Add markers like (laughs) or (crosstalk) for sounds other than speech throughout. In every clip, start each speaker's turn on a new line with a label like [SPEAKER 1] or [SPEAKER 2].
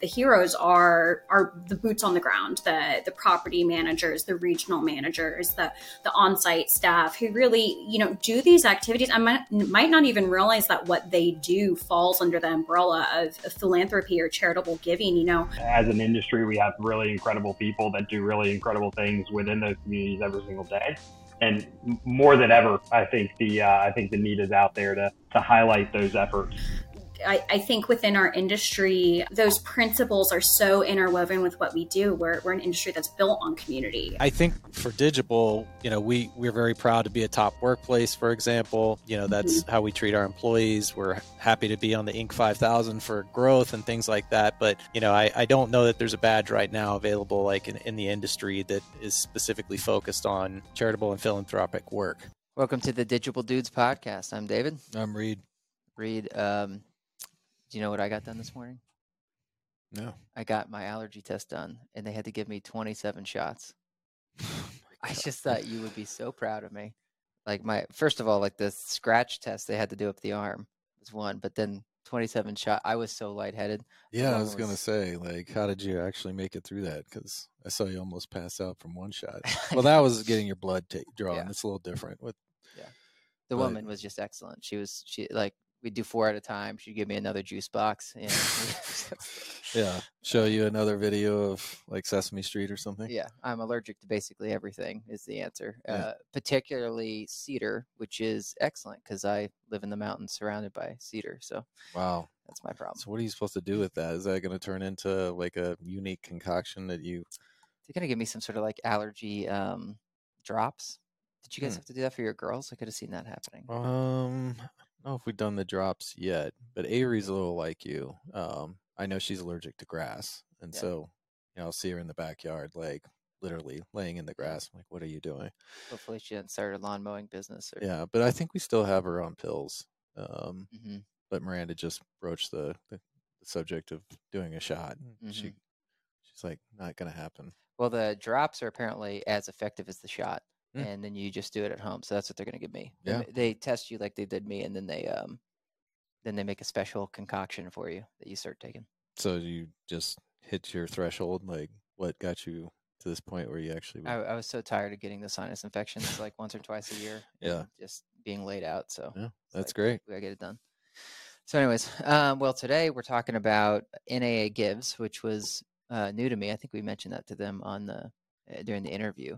[SPEAKER 1] the heroes are are the boots on the ground, the the property managers, the regional managers, the the on-site staff who really, you know, do these activities I might, might not even realize that what they do falls under the umbrella of, philanthropy or charitable giving, you know.
[SPEAKER 2] As an industry, we have really incredible people that do really incredible things within those communities every single day and more than ever, I think the uh, I think the need is out there to to highlight those efforts.
[SPEAKER 1] I, I, think within our industry, those principles are so interwoven with what we do. We're, we're an industry that's built on community.
[SPEAKER 3] I think for Digible, you know, we, we're very proud to be a top workplace, for example. You know, that's mm-hmm. how we treat our employees. We're happy to be on the Inc. 5000 for growth and things like that. But, you know, I, I don't know that there's a badge right now available like in, in the industry that is specifically focused on charitable and philanthropic work.
[SPEAKER 4] Welcome to the Digible Dudes podcast. I'm David.
[SPEAKER 3] I'm Reid.
[SPEAKER 4] Reid, um, do you know what I got done this morning?
[SPEAKER 3] No.
[SPEAKER 4] I got my allergy test done and they had to give me 27 shots. (laughs) Oh I just thought you would be so proud of me. Like my first of all, like the scratch test they had to do up the arm was one, but then 27 shot. I was so lightheaded.
[SPEAKER 5] Yeah, I was, was gonna say, like, how did you actually make it through that? Because I saw you almost pass out from one shot. Well, that was getting your blood t- (laughs) drawn. Yeah. It's a little different. With
[SPEAKER 4] yeah, the but, woman was just excellent. She was she like we'd do four at a time. She'd give me another juice box. And (laughs)
[SPEAKER 5] yeah. Show you another video of like Sesame Street or something.
[SPEAKER 4] Yeah. I'm allergic to basically everything is the answer. Yeah. Uh, particularly cedar, which is excellent because I live in the mountains surrounded by cedar. So
[SPEAKER 5] wow.
[SPEAKER 4] That's my problem.
[SPEAKER 5] So what are you supposed to do with that? Is that going to turn into like a unique concoction that you?
[SPEAKER 4] They're going to give me some sort of like allergy um, drops. Did you guys hmm. have to do that for your girls? I could have seen that happening.
[SPEAKER 5] Um, know if we've done the drops yet, but Avery's a little like you. Um, I know she's allergic to grass, and yeah. so you know I'll see her in the backyard, like literally laying in the grass. I'm like, what are you doing?
[SPEAKER 4] Hopefully, she hasn't started a lawn mowing business.
[SPEAKER 5] Or... Yeah, but I think we still have her on pills. Um, mm-hmm. But Miranda just broached the, the, the, subject of doing a shot. Mm-hmm. She she's like, not going to happen.
[SPEAKER 4] Well, the drops are apparently as effective as the shot. Mm. and then you just do it at home. So that's what they're going to give me.
[SPEAKER 5] Yeah.
[SPEAKER 4] They test you like they did me, and then they um, then they make a special concoction for you that you start taking.
[SPEAKER 5] So you just hit your threshold. Like, what got you to this point where you actually?
[SPEAKER 4] I, I was so tired of getting the sinus infections like once or twice a year. (laughs)
[SPEAKER 5] Yeah.
[SPEAKER 4] Just being laid out. So
[SPEAKER 5] yeah, that's like, great.
[SPEAKER 4] We gotta get it done. So, anyways, um, well, today we're talking about NAA Gives, which was uh, new to me. I think we mentioned that to them on the uh, during the interview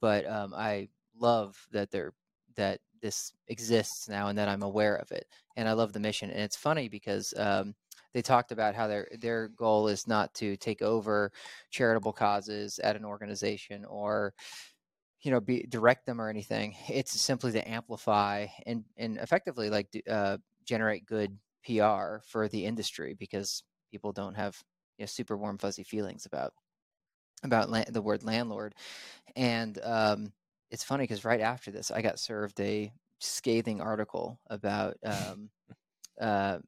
[SPEAKER 4] but um, I love that they're that this exists now and that I'm aware of it. And I love the mission. And it's funny because um, they talked about how their their goal is not to take over charitable causes at an organization or you know be direct them or anything. It's simply to amplify and and effectively like uh, generate good PR for the industry because people don't have you know, super warm fuzzy feelings about about la- the word landlord, and um, it's funny because right after this, I got served a scathing article about um, uh,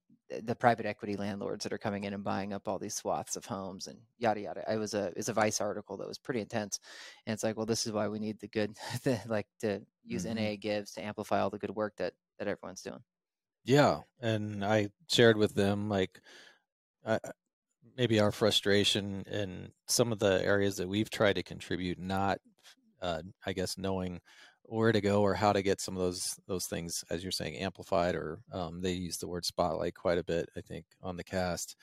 [SPEAKER 4] the private equity landlords that are coming in and buying up all these swaths of homes and yada yada. It was a it's a Vice article that was pretty intense, and it's like, well, this is why we need the good, (laughs) the, like to use mm-hmm. NAA gives to amplify all the good work that that everyone's doing.
[SPEAKER 5] Yeah, and I shared with them like. I, maybe our frustration in some of the areas that we've tried to contribute, not, uh, I guess, knowing where to go or how to get some of those those things, as you're saying, amplified. Or um, they use the word spotlight quite a bit, I think, on the cast,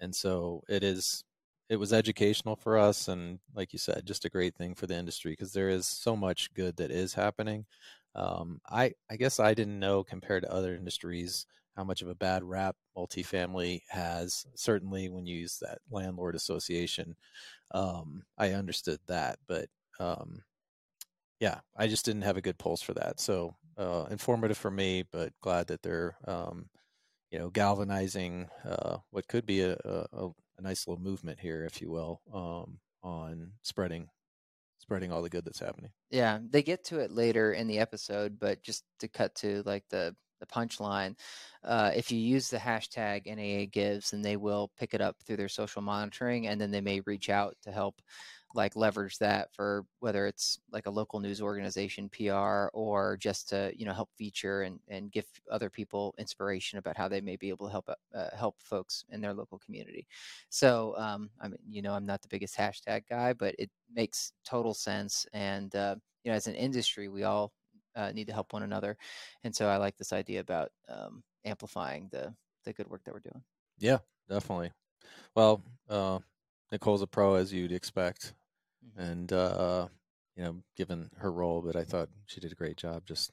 [SPEAKER 5] and so it is. It was educational for us, and like you said, just a great thing for the industry because there is so much good that is happening. Um, I I guess I didn't know compared to other industries how much of a bad rap multifamily has. Certainly, when you use that landlord association, um, I understood that, but um, yeah, I just didn't have a good pulse for that. So uh, informative for me, but glad that they're um, you know galvanizing uh, what could be a, a, a, nice little movement here, if you will, um, on spreading spreading all the good that's happening.
[SPEAKER 4] Yeah, they get to it later in the episode, but just to cut to like the the punchline. Uh, if you use the hashtag NAA Gives, then they will pick it up through their social monitoring, and then they may reach out to help like leverage that for whether it's like a local news organization PR or just to you know help feature and and give other people inspiration about how they may be able to help uh, help folks in their local community. So um, I mean you know I'm not the biggest hashtag guy, but it makes total sense. And uh, you know as an industry we all uh, need to help one another, and so I like this idea about um, amplifying the the good work that we're doing.
[SPEAKER 5] Yeah, definitely. Well, uh, Nicole's a pro as you'd expect, mm-hmm. and uh, you know, given her role, but I thought she did a great job just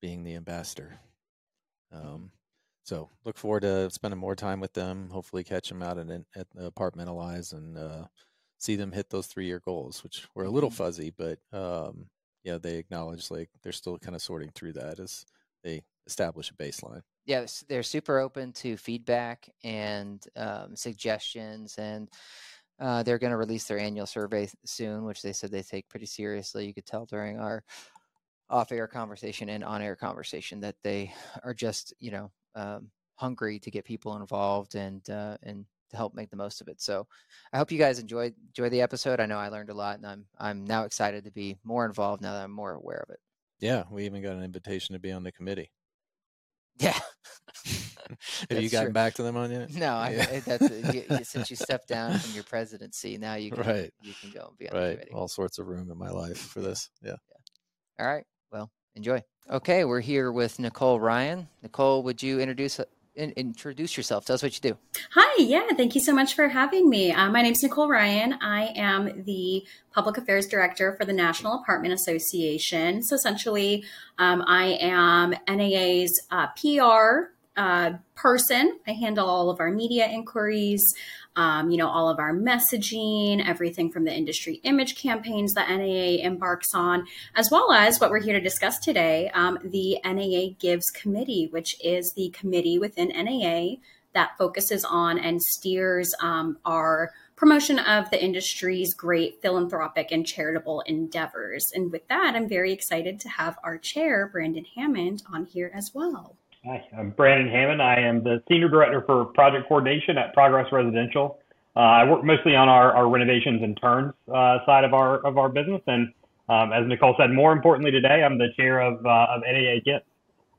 [SPEAKER 5] being the ambassador. Mm-hmm. Um, so look forward to spending more time with them. Hopefully, catch them out at, at apartmentalize and uh, see them hit those three year goals, which were a little mm-hmm. fuzzy, but um, yeah, they acknowledge like they're still kind of sorting through that as they establish a baseline
[SPEAKER 4] yeah, they're super open to feedback and um, suggestions, and uh, they're going to release their annual survey soon, which they said they take pretty seriously. You could tell during our off-air conversation and on-air conversation that they are just, you know, um, hungry to get people involved and uh, and to help make the most of it. So, I hope you guys enjoyed enjoy the episode. I know I learned a lot, and I'm I'm now excited to be more involved now that I'm more aware of it.
[SPEAKER 5] Yeah, we even got an invitation to be on the committee. (laughs)
[SPEAKER 4] Yeah. (laughs)
[SPEAKER 5] Have you gotten true. back to them on yet?
[SPEAKER 4] No, I, yeah. that's (laughs) you, since you stepped down from your presidency, now you can right. you can go and be on right.
[SPEAKER 5] All sorts of room in my life for this. Yeah.
[SPEAKER 4] yeah. All right. Well, enjoy. Okay, we're here with Nicole Ryan. Nicole, would you introduce in, introduce yourself. Tell us what you do.
[SPEAKER 1] Hi, yeah, thank you so much for having me. Uh, my name is Nicole Ryan. I am the Public Affairs Director for the National Apartment Association. So essentially, um, I am NAA's uh, PR uh, person. I handle all of our media inquiries, um, you know, all of our messaging, everything from the industry image campaigns that NAA embarks on, as well as what we're here to discuss today um, the NAA Gives Committee, which is the committee within NAA that focuses on and steers um, our promotion of the industry's great philanthropic and charitable endeavors. And with that, I'm very excited to have our chair, Brandon Hammond, on here as well.
[SPEAKER 2] Hi, I'm Brandon Hammond. I am the Senior Director for Project Coordination at Progress Residential. Uh, I work mostly on our, our renovations and turns uh, side of our of our business, and um, as Nicole said, more importantly today, I'm the chair of uh, of NAA GIVES,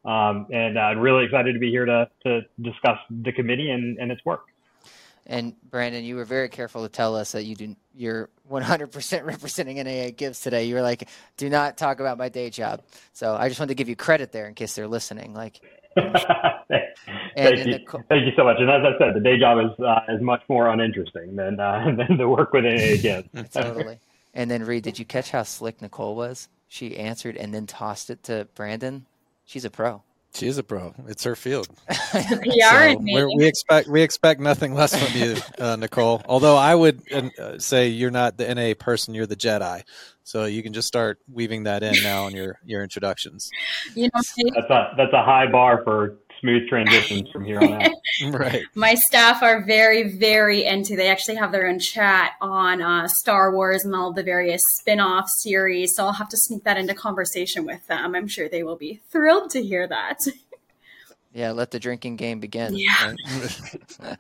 [SPEAKER 2] um, and I'm really excited to be here to to discuss the committee and, and its work.
[SPEAKER 4] And Brandon, you were very careful to tell us that you do you're 100% (laughs) representing NAA Gives today. You were like, "Do not talk about my day job." So I just wanted to give you credit there in case they're listening. Like, (laughs)
[SPEAKER 2] thank, you. Co- thank you so much. And as I said, the day job is uh, is much more uninteresting than uh, (laughs) than the work with AA again. (laughs)
[SPEAKER 4] totally. And then Reid, did you catch how slick Nicole was? She answered and then tossed it to Brandon. She's a pro.
[SPEAKER 5] She is a pro. It's her field.
[SPEAKER 1] so
[SPEAKER 5] we expect we expect nothing less from you, uh, Nicole. Although I would uh, say you're not the NA person, you're the Jedi. So you can just start weaving that in now in your your introductions. (laughs)
[SPEAKER 2] You know, that's a that's a high bar for smooth transitions from here on out. (laughs)
[SPEAKER 5] right.
[SPEAKER 1] My staff are very, very into. They actually have their own chat on uh, Star Wars and all the various spin-off series. So I'll have to sneak that into conversation with them. I'm sure they will be thrilled to hear that. (laughs)
[SPEAKER 4] Yeah, let the drinking game begin.
[SPEAKER 1] Yeah. (laughs)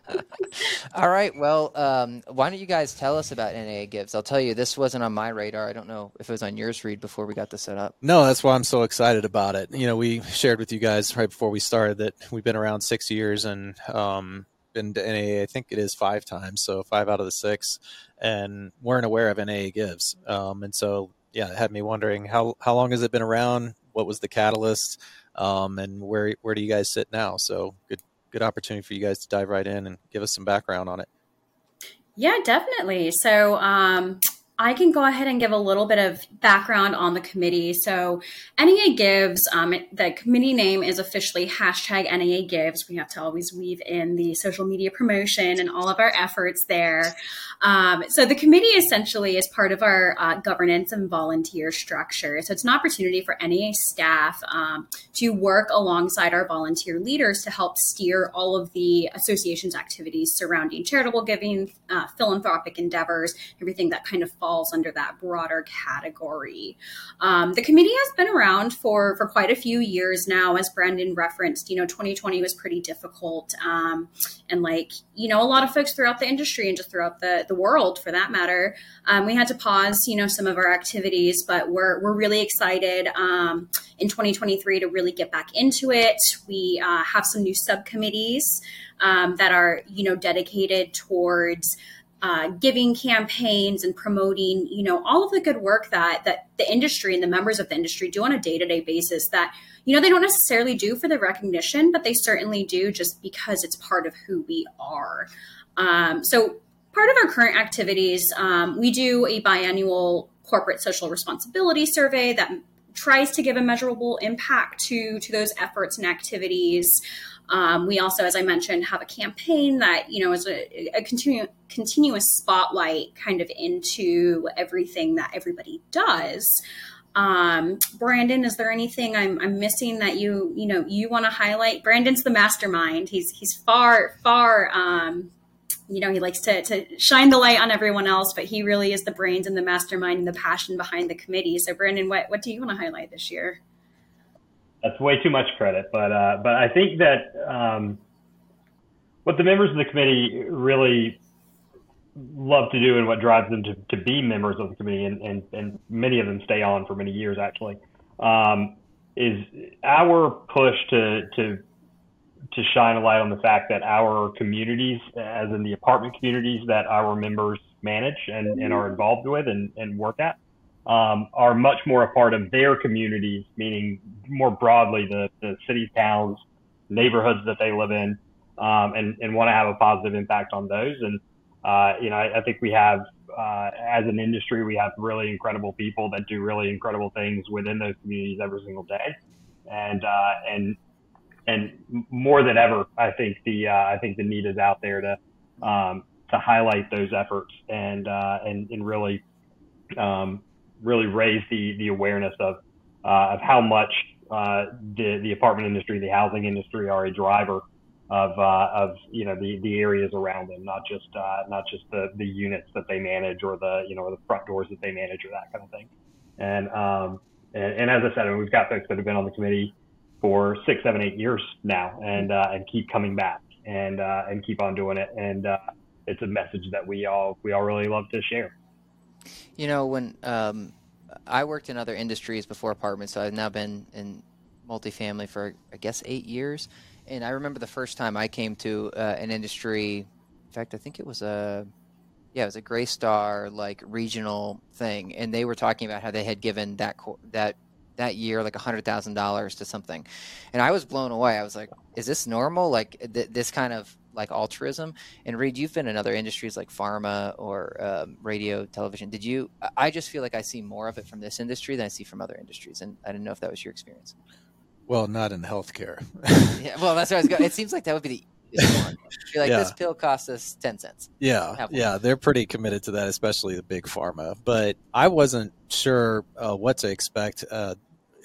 [SPEAKER 1] (laughs)
[SPEAKER 4] All right. Well, um, why don't you guys tell us about NAA Gives? I'll tell you, this wasn't on my radar. I don't know if it was on yours, Reid, before we got this set up.
[SPEAKER 5] No, that's why I'm so excited about it. You know, we shared with you guys right before we started that we've been around six years and um, been to NAA, I think it is five times. So five out of the six. And weren't aware of NAA Gives. Um, and so, yeah, it had me wondering how, how long has it been around? What was the catalyst? Um, and where where do you guys sit now? So good good opportunity for you guys to dive right in and give us some background on it.
[SPEAKER 1] Yeah, definitely. So um, I can go ahead and give a little bit of background on the committee. So NAA Gives, um, the committee name is officially hashtag NAA Gives. We have to always weave in the social media promotion and all of our efforts there. Um, so the committee essentially is part of our uh, governance and volunteer structure. So it's an opportunity for NAA staff um, to work alongside our volunteer leaders to help steer all of the association's activities surrounding charitable giving, uh, philanthropic endeavors, everything that kind of falls under that broader category. Um, the committee has been around for for quite a few years now, as Brandon referenced. You know, 2020 was pretty difficult, um, and like you know, a lot of folks throughout the industry and just throughout the the world, for that matter, um, we had to pause. You know, some of our activities, but we're we're really excited um, in 2023 to really get back into it. We uh, have some new subcommittees um, that are you know dedicated towards uh, giving campaigns and promoting you know all of the good work that that the industry and the members of the industry do on a day-to-day basis that you know they don't necessarily do for the recognition but they certainly do just because it's part of who we are. Um, so part of our current activities um, we do a biannual corporate social responsibility survey that tries to give a measurable impact to to those efforts and activities um, we also, as I mentioned, have a campaign that you know is a, a continu- continuous spotlight kind of into everything that everybody does. Um, Brandon, is there anything I'm, I'm missing that you you know you want to highlight? Brandon's the mastermind. He's he's far far. Um, you know, he likes to, to shine the light on everyone else, but he really is the brains and the mastermind and the passion behind the committee. So, Brandon, what, what do you want to highlight this year?
[SPEAKER 2] That's way too much credit. But uh, but I think that um, what the members of the committee really love to do and what drives them to, to be members of the committee and, and, and many of them stay on for many years actually um, is our push to to to shine a light on the fact that our communities as in the apartment communities that our members manage and, and are involved with and, and work at um, are much more a part of their communities, meaning more broadly the, the cities, towns, neighborhoods that they live in, um, and, and want to have a positive impact on those. And, uh, you know, I, I, think we have, uh, as an industry, we have really incredible people that do really incredible things within those communities every single day. And, uh, and, and more than ever, I think the, uh, I think the need is out there to, um, to highlight those efforts and, uh, and, and really, um, really raise the the awareness of uh, of how much uh, the the apartment industry, the housing industry, are a driver of uh, of you know the the areas around them, not just uh, not just the the units that they manage or the you know or the front doors that they manage or that kind of thing. And um and, and as I said, I mean, we've got folks that have been on the committee for six, seven, eight years now, and uh, and keep coming back and uh, and keep on doing it. And uh, it's a message that we all we all really love to share.
[SPEAKER 4] You know, when um, I worked in other industries before apartments, so I've now been in multifamily for I guess eight years. And I remember the first time I came to uh, an industry. In fact, I think it was a yeah, it was a Greystar like regional thing, and they were talking about how they had given that that that year like hundred thousand dollars to something, and I was blown away. I was like, "Is this normal? Like th- this kind of like altruism. And Reid, you've been in other industries like pharma or um, radio, television. Did you? I just feel like I see more of it from this industry than I see from other industries, and I didn't know if that was your experience.
[SPEAKER 5] Well, not in healthcare. (laughs)
[SPEAKER 4] yeah, well, that's what I was going. It seems like that would be the one. Like, yeah. this pill costs us 10 cents.
[SPEAKER 5] Yeah. Yeah. They're pretty committed to that, especially the big pharma. But I wasn't sure uh, what to expect. Uh,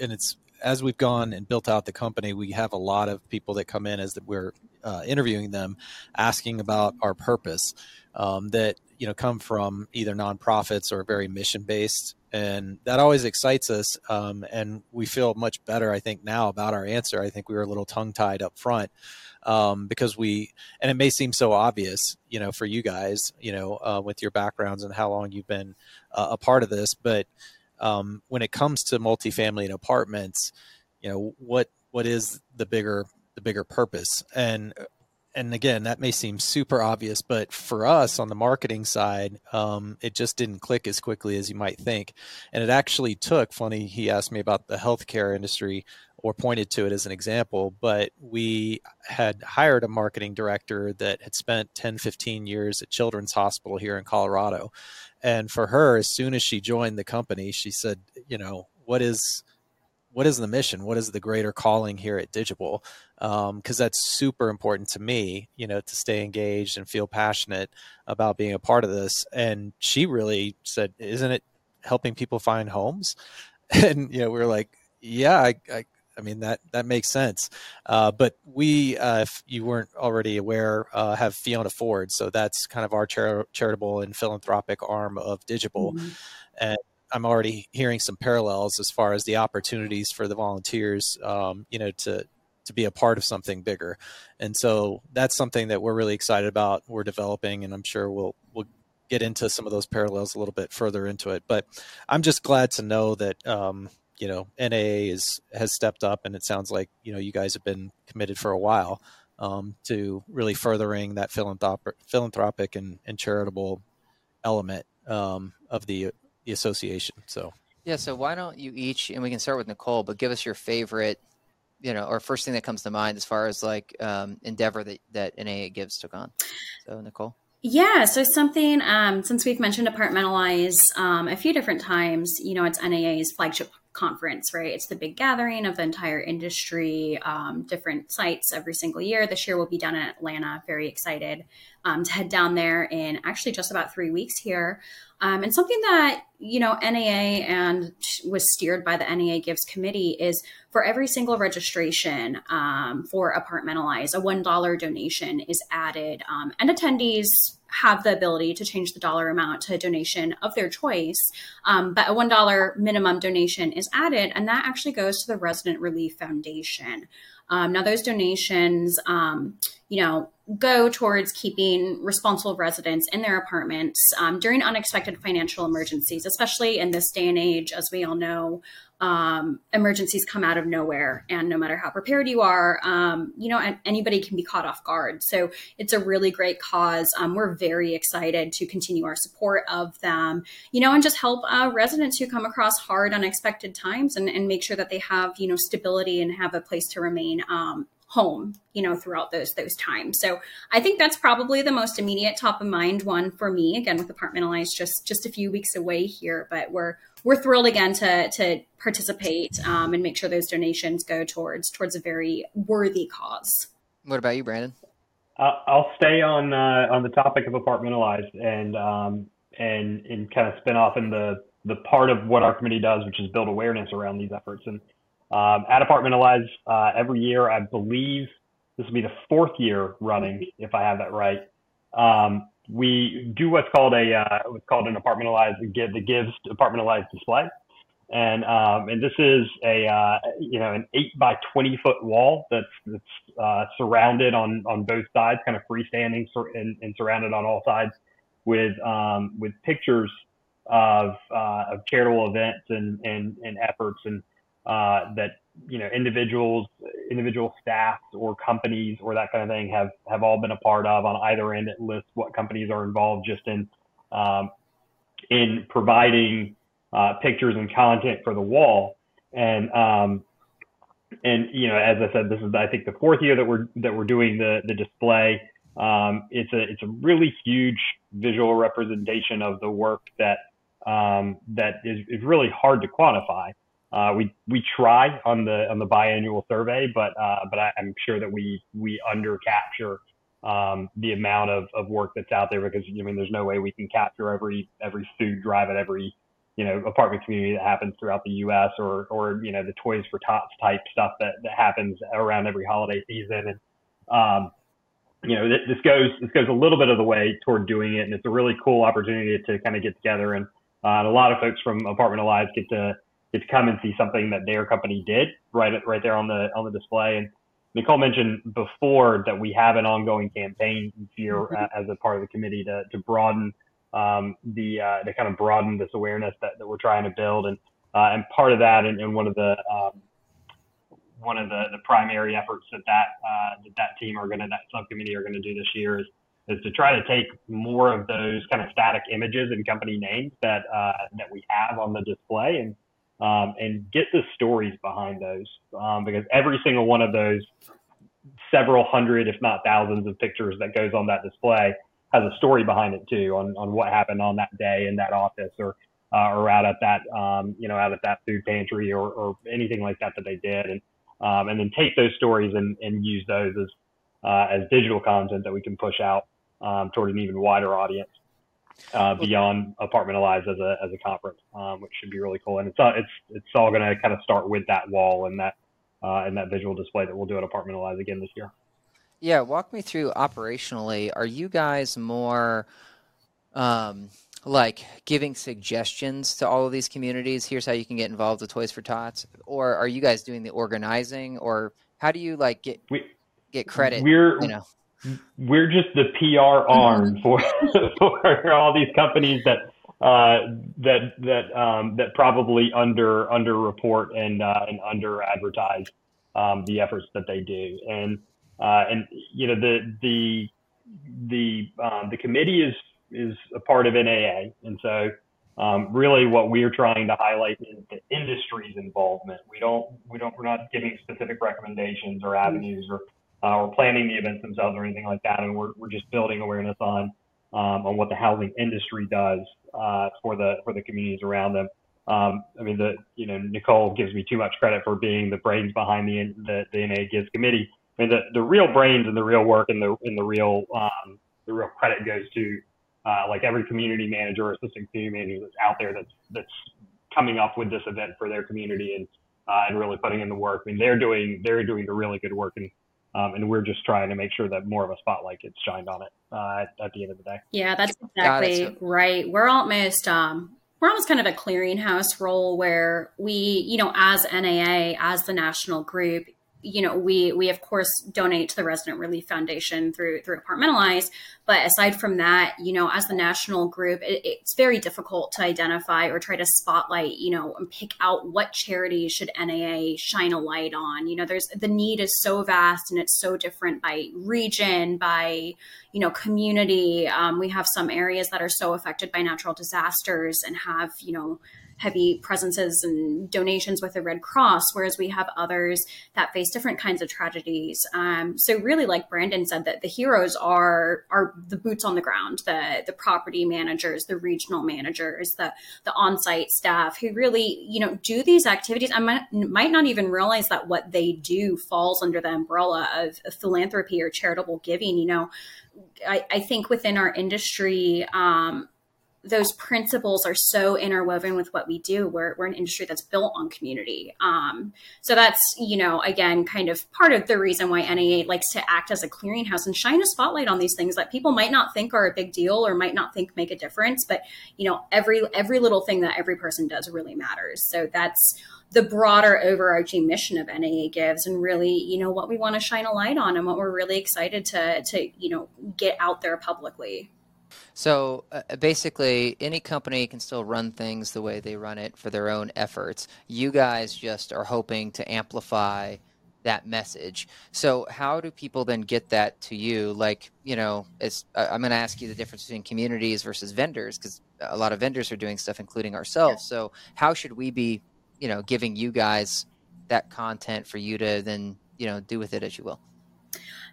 [SPEAKER 5] and it's as we've gone and built out the company, we have a lot of people that come in as we're uh, interviewing them, asking about our purpose um, that you know come from either nonprofits or very mission based, and that always excites us. Um, and we feel much better, I think, now about our answer. I think we were a little tongue tied up front. Um, because we and it may seem so obvious you know for you guys you know uh, with your backgrounds and how long you've been uh, a part of this but um, when it comes to multifamily and apartments you know what what is the bigger the bigger purpose? And and again that may seem super obvious but for us on the marketing side um, it just didn't click as quickly as you might think. And it actually took funny he asked me about the healthcare industry or pointed to it as an example but we had hired a marketing director that had spent 10 15 years at children's hospital here in colorado and for her as soon as she joined the company she said you know what is what is the mission? What is the greater calling here at Digible? Because um, that's super important to me, you know, to stay engaged and feel passionate about being a part of this. And she really said, "Isn't it helping people find homes?" (laughs) And you know, we are like, "Yeah, I, I,
[SPEAKER 3] I mean that that makes sense. Uh, but we, uh, if you weren't already aware, uh, have Fiona Ford, so that's kind of our char- charitable and philanthropic arm of Digible, mm-hmm. and I'm already hearing some parallels as far as the opportunities for the volunteers, um, you know, to to be a part of something bigger. And so that's something that we're really excited about. We're developing, and I'm sure we'll we'll get into some of those parallels a little bit further into it. But I'm just glad to know that um, you know NAA is has stepped up, and it sounds like you know you guys have been committed for a while um, to really furthering that philanthropic, philanthropic and, and charitable element um, of the the association. So
[SPEAKER 4] yeah, so why don't you each, and we can start with Nicole, but give us your favorite you know, or first thing that comes to mind as far as like um, endeavor that that NAA Gives took on. So Nicole.
[SPEAKER 1] Yeah, so something um, since we've mentioned Apartmentalize um, a few different times, you know, it's NAA's flagship conference, right? It's the big gathering of the entire industry, um, different sites every single year. This year we'll be down in Atlanta. Very excited um, to head down there in actually just about three weeks here. Um, and something that you know NAA and was steered by the NAA Gives Committee is for every single registration um, for Apartmentalize, a one dollar donation is added, um, and attendees have the ability to change the dollar amount to a donation of their choice. Um, but a one dollar minimum donation is added, and that actually goes to the Resident Relief Foundation. Um, now, those donations, um, you know, go towards keeping responsible residents in their apartments um, during unexpected financial emergencies, especially in this day and age, as we all know. Um, emergencies come out of nowhere, and no matter how prepared you are, um, you know, anybody can be caught off guard. So it's a really great cause. Um, we're very excited to continue our support of them, you know, and just help uh, residents who come across hard, unexpected times, and, and make sure that they have, you know, stability and have a place to remain um, home you know throughout those those times so i think that's probably the most immediate top of mind one for me again with apartmentalize just just a few weeks away here but we're we're thrilled again to to participate um, and make sure those donations go towards towards a very worthy cause.
[SPEAKER 4] What about you brandon?
[SPEAKER 2] Uh, i'll stay on uh, on the topic of apartmentalize and um, and and kind of spin off in the the part of what our committee does which is build awareness around these efforts. And um, at Apartmentalize, uh, every year, I believe this will be the fourth year running, if I have that right. Um, we do what's called a uh, what's called an apartmentalized give the gives apartmentalize display, and um, and this is a uh, you know an eight by twenty foot wall that's that's uh, surrounded on on both sides, kind of freestanding and, and surrounded on all sides with um, with pictures of uh, of charitable events and and and efforts and uh, that you know individuals, individual staffs or companies or that kind of thing have have all been a part of. On either end, it lists what companies are involved just in um, in providing uh, pictures and content for the wall. And um, and you know, as I said, this is I think the fourth year that we're that we're doing the the display. Um, it's a it's a really huge visual representation of the work that um, that is, is really hard to quantify. Uh, we we try on the on the biannual survey, but uh, but I, am sure that we we under capture um, the amount of, of work that's out there because I mean there's no way we can capture every every food drive at every you know apartment community that happens throughout the U.S. or or you know the Toys for Tots type stuff that that happens around every holiday season and um, you know this goes this goes a little bit of the way toward doing it and it's a really cool opportunity to kind of get together and, uh, and a lot of folks from Apartmentalize get to get to come and see something that their company did right right there on the on the display. And Nicole mentioned before that we have an ongoing campaign here mm-hmm. as a part of the committee to to broaden um, the uh, to kind of broaden this awareness that, that we're trying to build. And uh, and part of that and, and one of the um, one of the, the primary efforts that that uh, that, that team are going to that subcommittee are going to do this year is is to try to take more of those kind of static images and company names that uh, that we have on the display and um, and get the stories behind those um, because every single one of those several hundred, if not thousands, of pictures that goes on that display has a story behind it too on, on what happened on that day in that office or uh, or out at that um, you know out at that food pantry or, or anything like that that they did. And um, and then take those stories and, and use those as uh, as digital content that we can push out um, toward an even wider audience uh, beyond Apartmentalize as a as a conference, um, which should be really cool. And it's all, it's it's all going to kind of start with that wall and that uh, in that visual display that we'll do at Apartmentalize again this year.
[SPEAKER 4] Yeah, walk me through operationally. Are you guys more um, like giving suggestions to all of these communities? Here's how you can get involved with Toys for Tots, or are you guys doing the organizing, or how do you like get we, get credit?
[SPEAKER 2] We're you know we're just the PR arm for (laughs) for all these companies that uh, that that um, that probably under underreport and uh, and under advertise um, the efforts that they do. And uh, and you know the the the um, the committee is is a part of NAA, and so um, really what we're trying to highlight is the industry's involvement. We don't we don't we're not giving specific recommendations or avenues or uh, or planning the events themselves or anything like that, and we're we're just building awareness on um, on what the housing industry does uh, for the for the communities around them. Um, I mean, the you know Nicole gives me too much credit for being the brains behind the the, the NAA Gives committee. I mean, the, the real brains and the real work and the and the real um, the real credit goes to uh, like every community manager or assistant community manager that's out there that's that's coming up with this event for their community and uh, and really putting in the work. I mean, they're doing they're doing the really good work and um, and we're just trying to make sure that more of a spotlight gets shined on it uh, at, at, the end of the day.
[SPEAKER 1] Yeah, that's exactly right. We're almost um, we're almost kind of a clearinghouse role where we, you know, as NAA, as the national group, you know, we we of course donate to the Resident Relief Foundation through through Apartmentalize, but aside from that, you know, as the national group, it, it's very difficult to identify or try to spotlight, you know, and pick out what charity should NAA shine a light on. You know, there's the need is so vast and it's so different by region, by you know community. Um, we have some areas that are so affected by natural disasters and have you know heavy presences and donations with the Red Cross, whereas we have others that face different kinds of tragedies. Um, so really, like Brandon said, that the heroes are are the boots on the ground, the the property managers, the regional managers, the the on site staff who really you know do these activities. I might, might not even realize that what they do falls under the umbrella of, philanthropy or charitable giving. You know, I, I think within our industry. Um, those principles are so interwoven with what we do. We're, we're an industry that's built on community. Um, so that's, you know, again, kind of part of the reason why NAA likes to act as a clearinghouse and shine a spotlight on these things that people might not think are a big deal or might not think make a difference. But, you know, every, every little thing that every person does really matters. So that's the broader overarching mission of NAA gives and really, you know, what we want to shine a light on and what we're really excited to, to, you know, get out there publicly.
[SPEAKER 4] So uh, basically, any company can still run things the way they run it for their own efforts. You guys just are hoping to amplify that message. So how do people then get that to you? Like, you know, it's, I'm going to ask you the difference between communities versus vendors because a lot of vendors are doing stuff, including ourselves. Yeah. So how should we be, you know, giving you guys that content for you to then, you know, do with it as you will?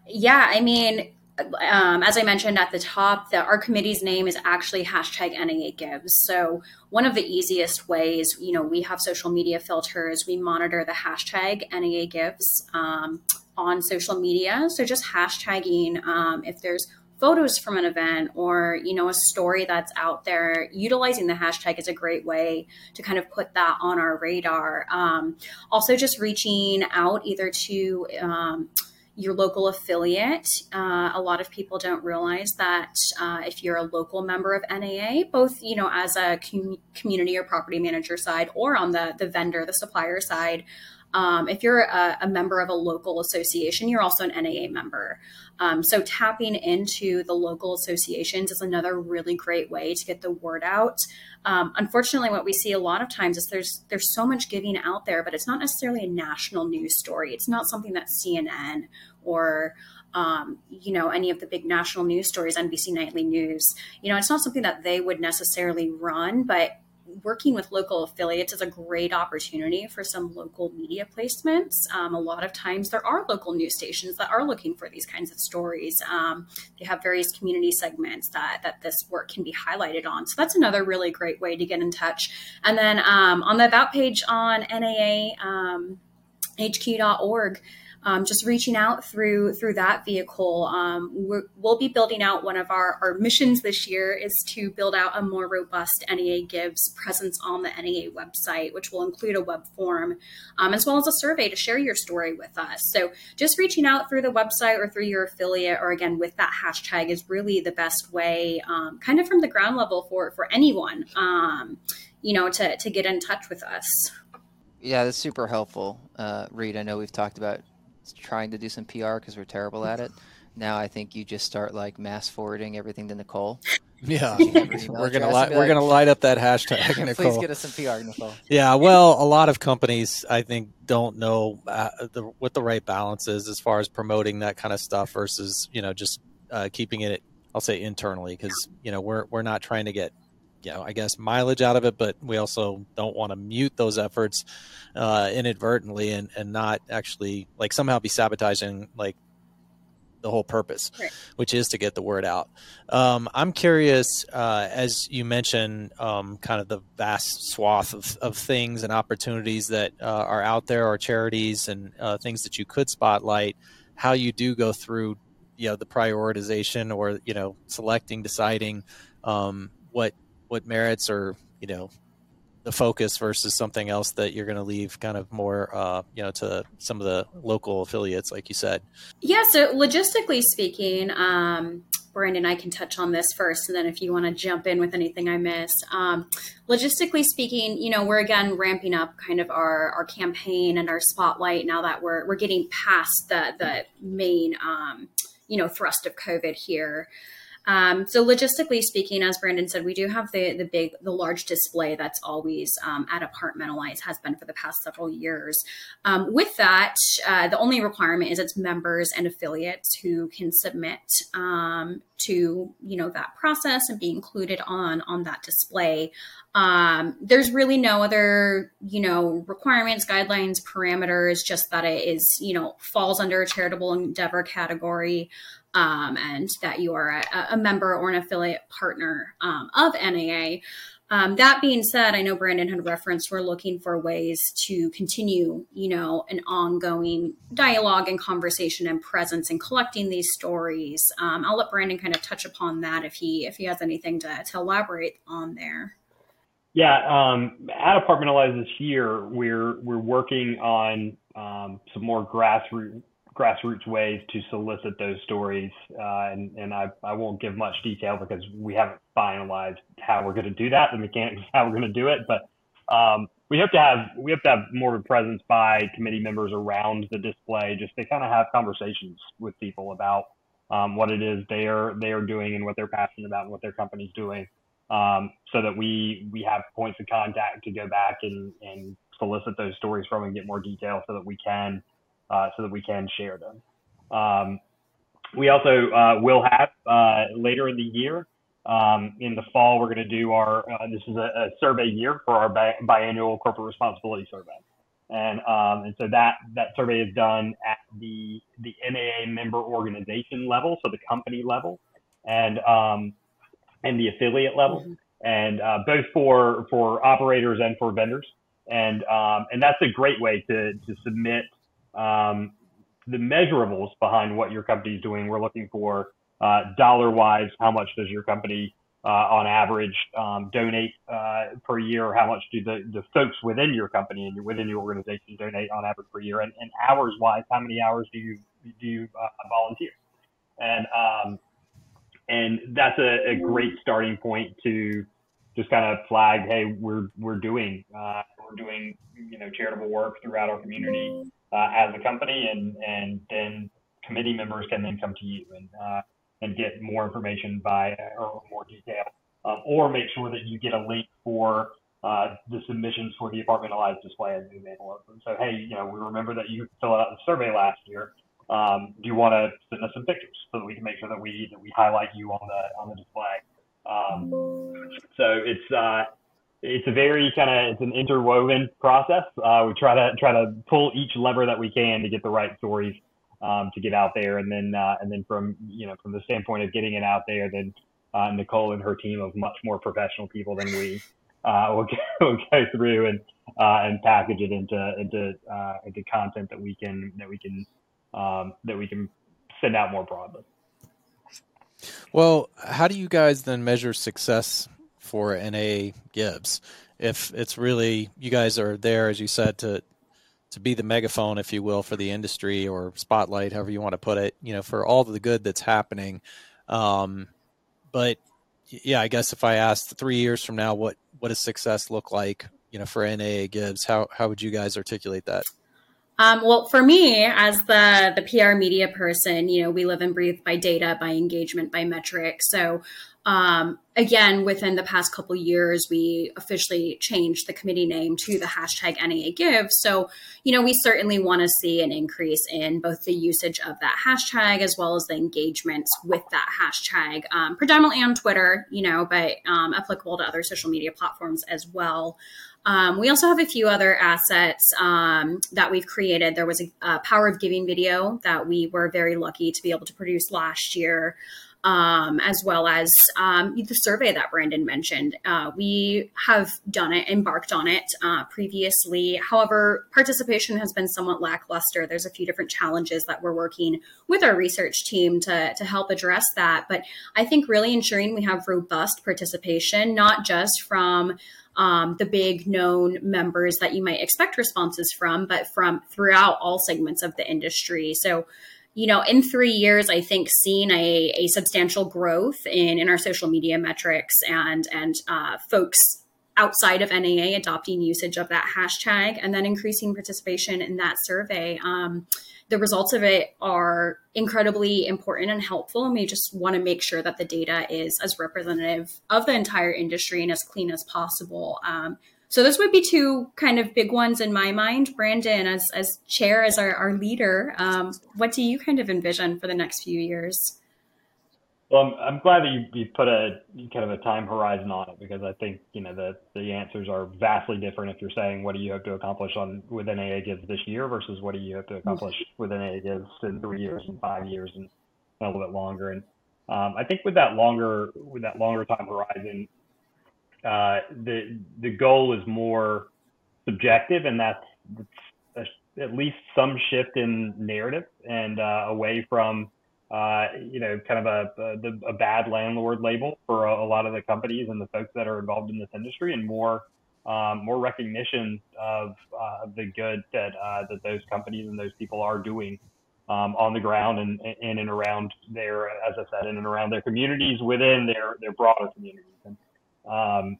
[SPEAKER 1] Yeah, I mean, um, as I mentioned at the top, the, our committee's name is actually hashtag NAA Gives. So one of the easiest ways, you know, we have social media filters. We monitor the hashtag NAA Gives um, on social media. So just hashtagging um, if there's photos from an event or you know a story that's out there utilizing the hashtag is a great way to kind of put that on our radar um, also just reaching out either to um, your local affiliate. Uh, a lot of people don't realize that uh, if you're a local member of NAA, both you know as a com- community or property manager side, or on the the vendor, the supplier side, um, if you're a, a, member of a local association, you're also an NAA member. Um, so tapping into the local associations is another really great way to get the word out. Um, unfortunately, what we see a lot of times is there's there's so much giving out there, but it's not necessarily a national news story. It's not something that CNN or um, you know, any of the big national news stories, NBC Nightly News. You know, it's not something that they would necessarily run, but working with local affiliates is a great opportunity for some local media placements. Um, a lot of times there are local news stations that are looking for these kinds of stories. Um, they have various community segments that, that this work can be highlighted on. So that's another really great way to get in touch. And then um, on the About page on NAA, HQ.org, um, just reaching out through through that vehicle. Um, we will be building out one of our, our missions this year is to build out a more robust NAA Gives presence on the NAA website, which will include a web form um, as well as a survey to share your story with us. So just reaching out through the website or through your affiliate or again with that hashtag is really the best way, um, kind of from the ground level for for anyone, um, you know, to to get in touch with us.
[SPEAKER 4] Yeah, that's super helpful, uh, Reid. I know we've talked about trying to do some PR because we're terrible at it. Now I think you just start like mass forwarding everything to Nicole. (laughs)
[SPEAKER 5] Yeah, we're gonna li- we're gonna light up that hashtag. (laughs) Nicole.
[SPEAKER 4] Please get us some PR, Nicole.
[SPEAKER 5] Yeah, well, a lot of companies I think don't know uh, the, what the right balance is as far as promoting that kind of stuff versus you know just uh, keeping it. I'll say internally because you know we're we're not trying to get you know, I guess mileage out of it, but we also don't want to mute those efforts uh, inadvertently and, and not actually like somehow be sabotaging like the whole purpose, right. which is to get the word out. Um, I'm curious, uh, as you mentioned, um, kind of the vast swath of, of things and opportunities that uh, are out there, or charities and uh, things that you could spotlight. How you do go through, you know, the prioritization or you know, selecting, deciding um, what what merits or you know the focus versus something else that you're going to leave kind of more uh, you know to some of the local affiliates like you said?
[SPEAKER 1] Yeah so logistically speaking um, brandon i can touch on this first and then if you want to jump in with anything i missed um, logistically speaking you know we're again ramping up kind of our, our campaign and our spotlight now that we're, we're getting past the, the main um, you know thrust of covid here um, so logistically speaking, as Brandon said, we do have the the big, the large display that's always um, at Apartmentalize has been for the past several years. Um, with that, uh, the only requirement is it's members and affiliates who can submit um, to you know that process and be included on on that display. Um, there's really no other you know requirements, guidelines, parameters. Just that it is you know falls under a charitable endeavor category um, and that you are a, a, member or an affiliate partner um, of NAA. Um, that being said, I know Brandon had referenced we're looking for ways to continue, you know, an ongoing dialogue and conversation and presence in collecting these stories. Um, I'll let Brandon kind of touch upon that if he if he has anything to, to elaborate on there.
[SPEAKER 2] Yeah, um, at Apartmentalize this year, we're we're working on um, some more grassroots grassroots ways to solicit those stories. Uh, and and I, I won't give much detail because we haven't finalized how we're going to do that, the mechanics how we're going to do it. But um, we hope to have we hope to have more of a presence by committee members around the display, just to kind of have conversations with people about um, what it is they are they are doing and what they're passionate about and what their company's doing, um, so that we we have points of contact to go back and and solicit those stories from and get more detail so that we can uh, so that we can share them. Um, we also uh, will have uh, later in the year, um, in the fall, we're going to do our, uh, this is a, a, survey year for our bi- biannual corporate responsibility survey. And, um, and so that, that survey is done at the, the NAA member organization level, so the company level and, um, and the affiliate level. Mm-hmm. And uh, both for, for operators and for vendors. And, um, and that's a great way to, to submit um, the measurables behind what your company is doing. We're looking for uh, dollar wise, how much does your company uh, on average um, donate uh, per year? How much do the, the folks within your company and within your organization donate on average per year? And, and hours wise, how many hours do you do you uh, volunteer? And um, and that's a, a, great starting point to just kind of flag, hey, we're we're doing uh, we're doing you know charitable work throughout our community uh, as a company, and and then committee members can then come to you and uh, and get more information by or more detail, um, or make sure that you get a link for uh, the submissions for the Apartmentalize display as an example. So, hey, you know, we remember that you filled out the survey last year. Um, do you want to send us some pictures so that we can make sure that we that we highlight you on the on the display? Um, so it's uh, it's a very kind of it's an interwoven process. Uh, we try to try to pull each lever that we can to get the right stories um, to get out there, and then uh, and then from you know from the standpoint of getting it out there, then uh, Nicole and her team of much more professional people than we uh, will, (laughs) go, will go through and uh, and package it into into uh, into content that we can that we can um, that we can send out more broadly.
[SPEAKER 3] Well, how do you guys then measure success for NAA Gives. If it's really you guys are there, as you said, to to be the megaphone, if you will, for the industry or spotlight, however you want to put it, you know, for all the good that's happening. Um, but yeah, I guess if I asked three years from now, what what does success look like, you know, for NAA Gives? How how would you guys articulate that?
[SPEAKER 1] Um, well, for me, as the the PR media person, you know, we live and breathe by data, by engagement, by metrics. So, um, again, within the past couple years, we officially changed the committee name to the hashtag NAA Give. So, you know, we certainly want to see an increase in both the usage of that hashtag as well as the engagements with that hashtag, um, predominantly on Twitter, you know, but um, applicable to other social media platforms as well. Um, we also have a few other assets um, that we've created. There was a, a, Power of Giving video that we were very lucky to be able to produce last year, um, as well as um, the survey that Brandon mentioned. Uh, we have done it, embarked on it uh, previously. However, participation has been somewhat lackluster. There's a few different challenges that we're working with our research team to, to help address that. But I think really ensuring we have robust participation, not just from um, the big known members that you might expect responses from, but from throughout all segments of the industry. So, you know, in three years, I think seeing a, a substantial growth in, in our social media metrics and and uh, folks outside of NAA adopting usage of that hashtag and then increasing participation in that survey. Um, the results of it are incredibly important and helpful. And we just want to make sure that the data is as representative of the entire industry and as clean as possible. Um, so this would be two kind of big ones in my mind. Brandon, as, as chair, as our, our leader, um, what do you kind of envision for the next few years?
[SPEAKER 2] Well, I'm, I'm glad that you, you put a kind of a time horizon on it because I think you know the the answers are vastly different if you're saying what do you hope to accomplish on with NAA Gives this year versus what do you hope to accomplish with NAA Gives in three years and five years and a little bit longer. And um, I think with that longer with that longer time horizon, uh, the the goal is more subjective, and that's, that's a, at least some shift in narrative and uh, away from uh, you know, kind of a, a, a bad landlord label for a, a, lot of the companies and the folks that are involved in this industry, and more um, more recognition of uh, the good that uh, that those companies and those people are doing um, on the ground and in and around their, as I said, in and around their communities within their their broader communities, um,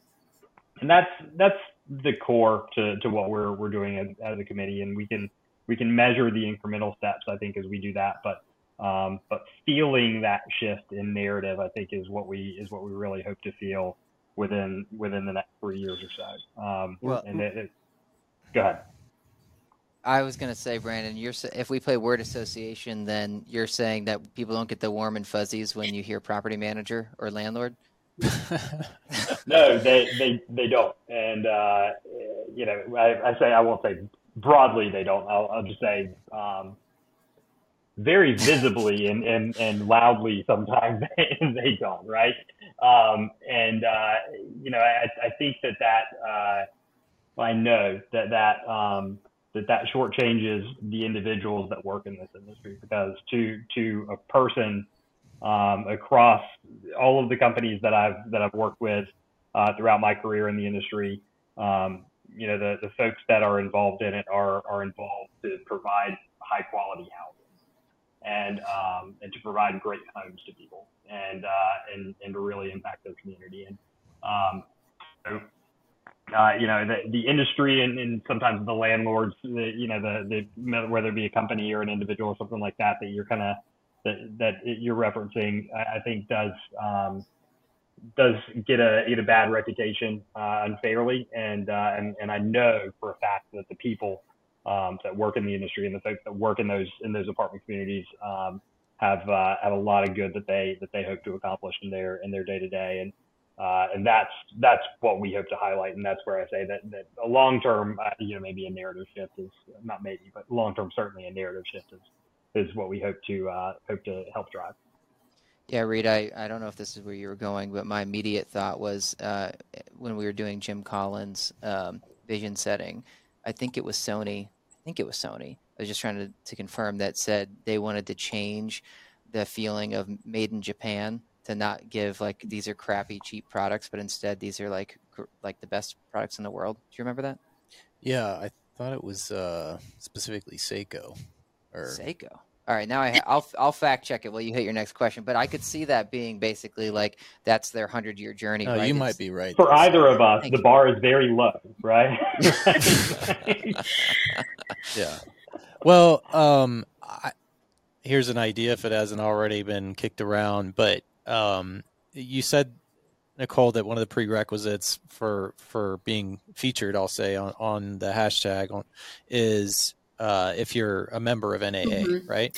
[SPEAKER 2] and that's that's the core to, to what we're we're doing as, as a committee, and we can we can measure the incremental steps I think as we do that, but um, but feeling that shift in narrative, I think, is what we is what we really hope to feel within within the next three years or so. Um, well, and it, it, go ahead.
[SPEAKER 4] I was going to say, Brandon, you're if we play word association, then you're saying that people don't get the warm and fuzzies when you hear property manager or landlord. (laughs)
[SPEAKER 2] no, they they they don't, and uh, you know, I, I, say I won't say broadly they don't. I'll, I'll just say um, very visibly and, and, and loudly sometimes (laughs) they don't, right? Um, and, uh, you know, I, I think that that, uh, I know that that, um, that that shortchanges the individuals that work in this industry because to, to a person, um, across all of the companies that I've, that I've worked with, uh, throughout my career in the industry, um, you know, the, the folks that are involved in it are, are involved to provide high quality housing and um, and to provide great homes to people and uh, and and to really impact their community. And um, so, uh, you know, the the industry and, and sometimes the landlords, the, you know, the the whether it be a company or an individual or something like that, that you're kind of that that you're referencing, I, I think does. Um, does get a get a bad reputation uh, unfairly, and uh, and and I know for a fact that the people um, that work in the industry and the folks that work in those in those apartment communities um, have uh, have a lot of good that they that they hope to accomplish in their in their day to day and uh, and that's that's what we hope to highlight and that's where I say that that a long term uh, you know maybe a narrative shift is not maybe but long term certainly a narrative shift is is what we hope to uh, hope to help drive.
[SPEAKER 4] Yeah, Reid, I, I don't know if this is where you were going, but my immediate thought was uh, when we were doing Jim Collins' um, vision setting, I think it was Sony I think it was Sony, I was just trying to, to confirm that said they wanted to change the feeling of made in Japan to not give like these are crappy cheap products, but instead these are like like the best products in the world. Do you remember that?
[SPEAKER 5] Yeah, I thought it was uh, specifically Seiko.
[SPEAKER 4] Or... Seiko. All right, now I will I'll fact check it while you hit your next question. But I could see that being basically like that's their hundred year journey.
[SPEAKER 5] No,
[SPEAKER 4] right?
[SPEAKER 5] you
[SPEAKER 4] it's,
[SPEAKER 5] might be right.
[SPEAKER 2] For either of us, the bar is very low, right? (laughs)
[SPEAKER 5] yeah. Well, um, I, here's an idea if it hasn't already been kicked around, but um, you said Nicole that one of the prerequisites for for being featured, I'll say on, on the hashtag on, is uh, if you're a member of NAA, mm-hmm. right?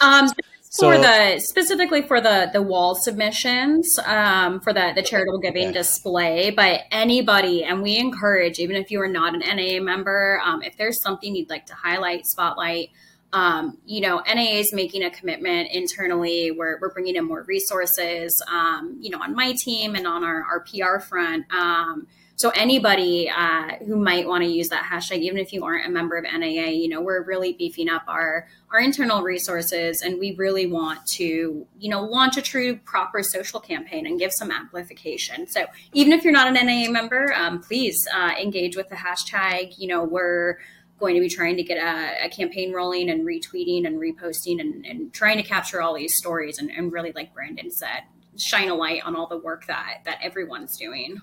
[SPEAKER 1] Um, so, for the specifically for the the wall submissions um, for the the charitable giving yeah. display, but anybody, and we encourage even if you are not an NAA member, um, if there's something you'd like to highlight, spotlight um, you know, NAA is making a commitment internally. We're, we're bringing in more resources, um, you know, on my team and on our, our PR front. Um, so anybody uh, who might want to use that hashtag, even if you aren't a member of NAA, you know, we're really beefing up our our internal resources, and we really want to, you know, launch a true proper social campaign and give some amplification. So even if you're not an NAA member, um, please uh, engage with the hashtag. You know, we're going to be trying to get a, a campaign rolling and retweeting and reposting and, and, trying to capture all these stories and, and, really, like Brandon said, shine a light on all the work that that everyone's doing.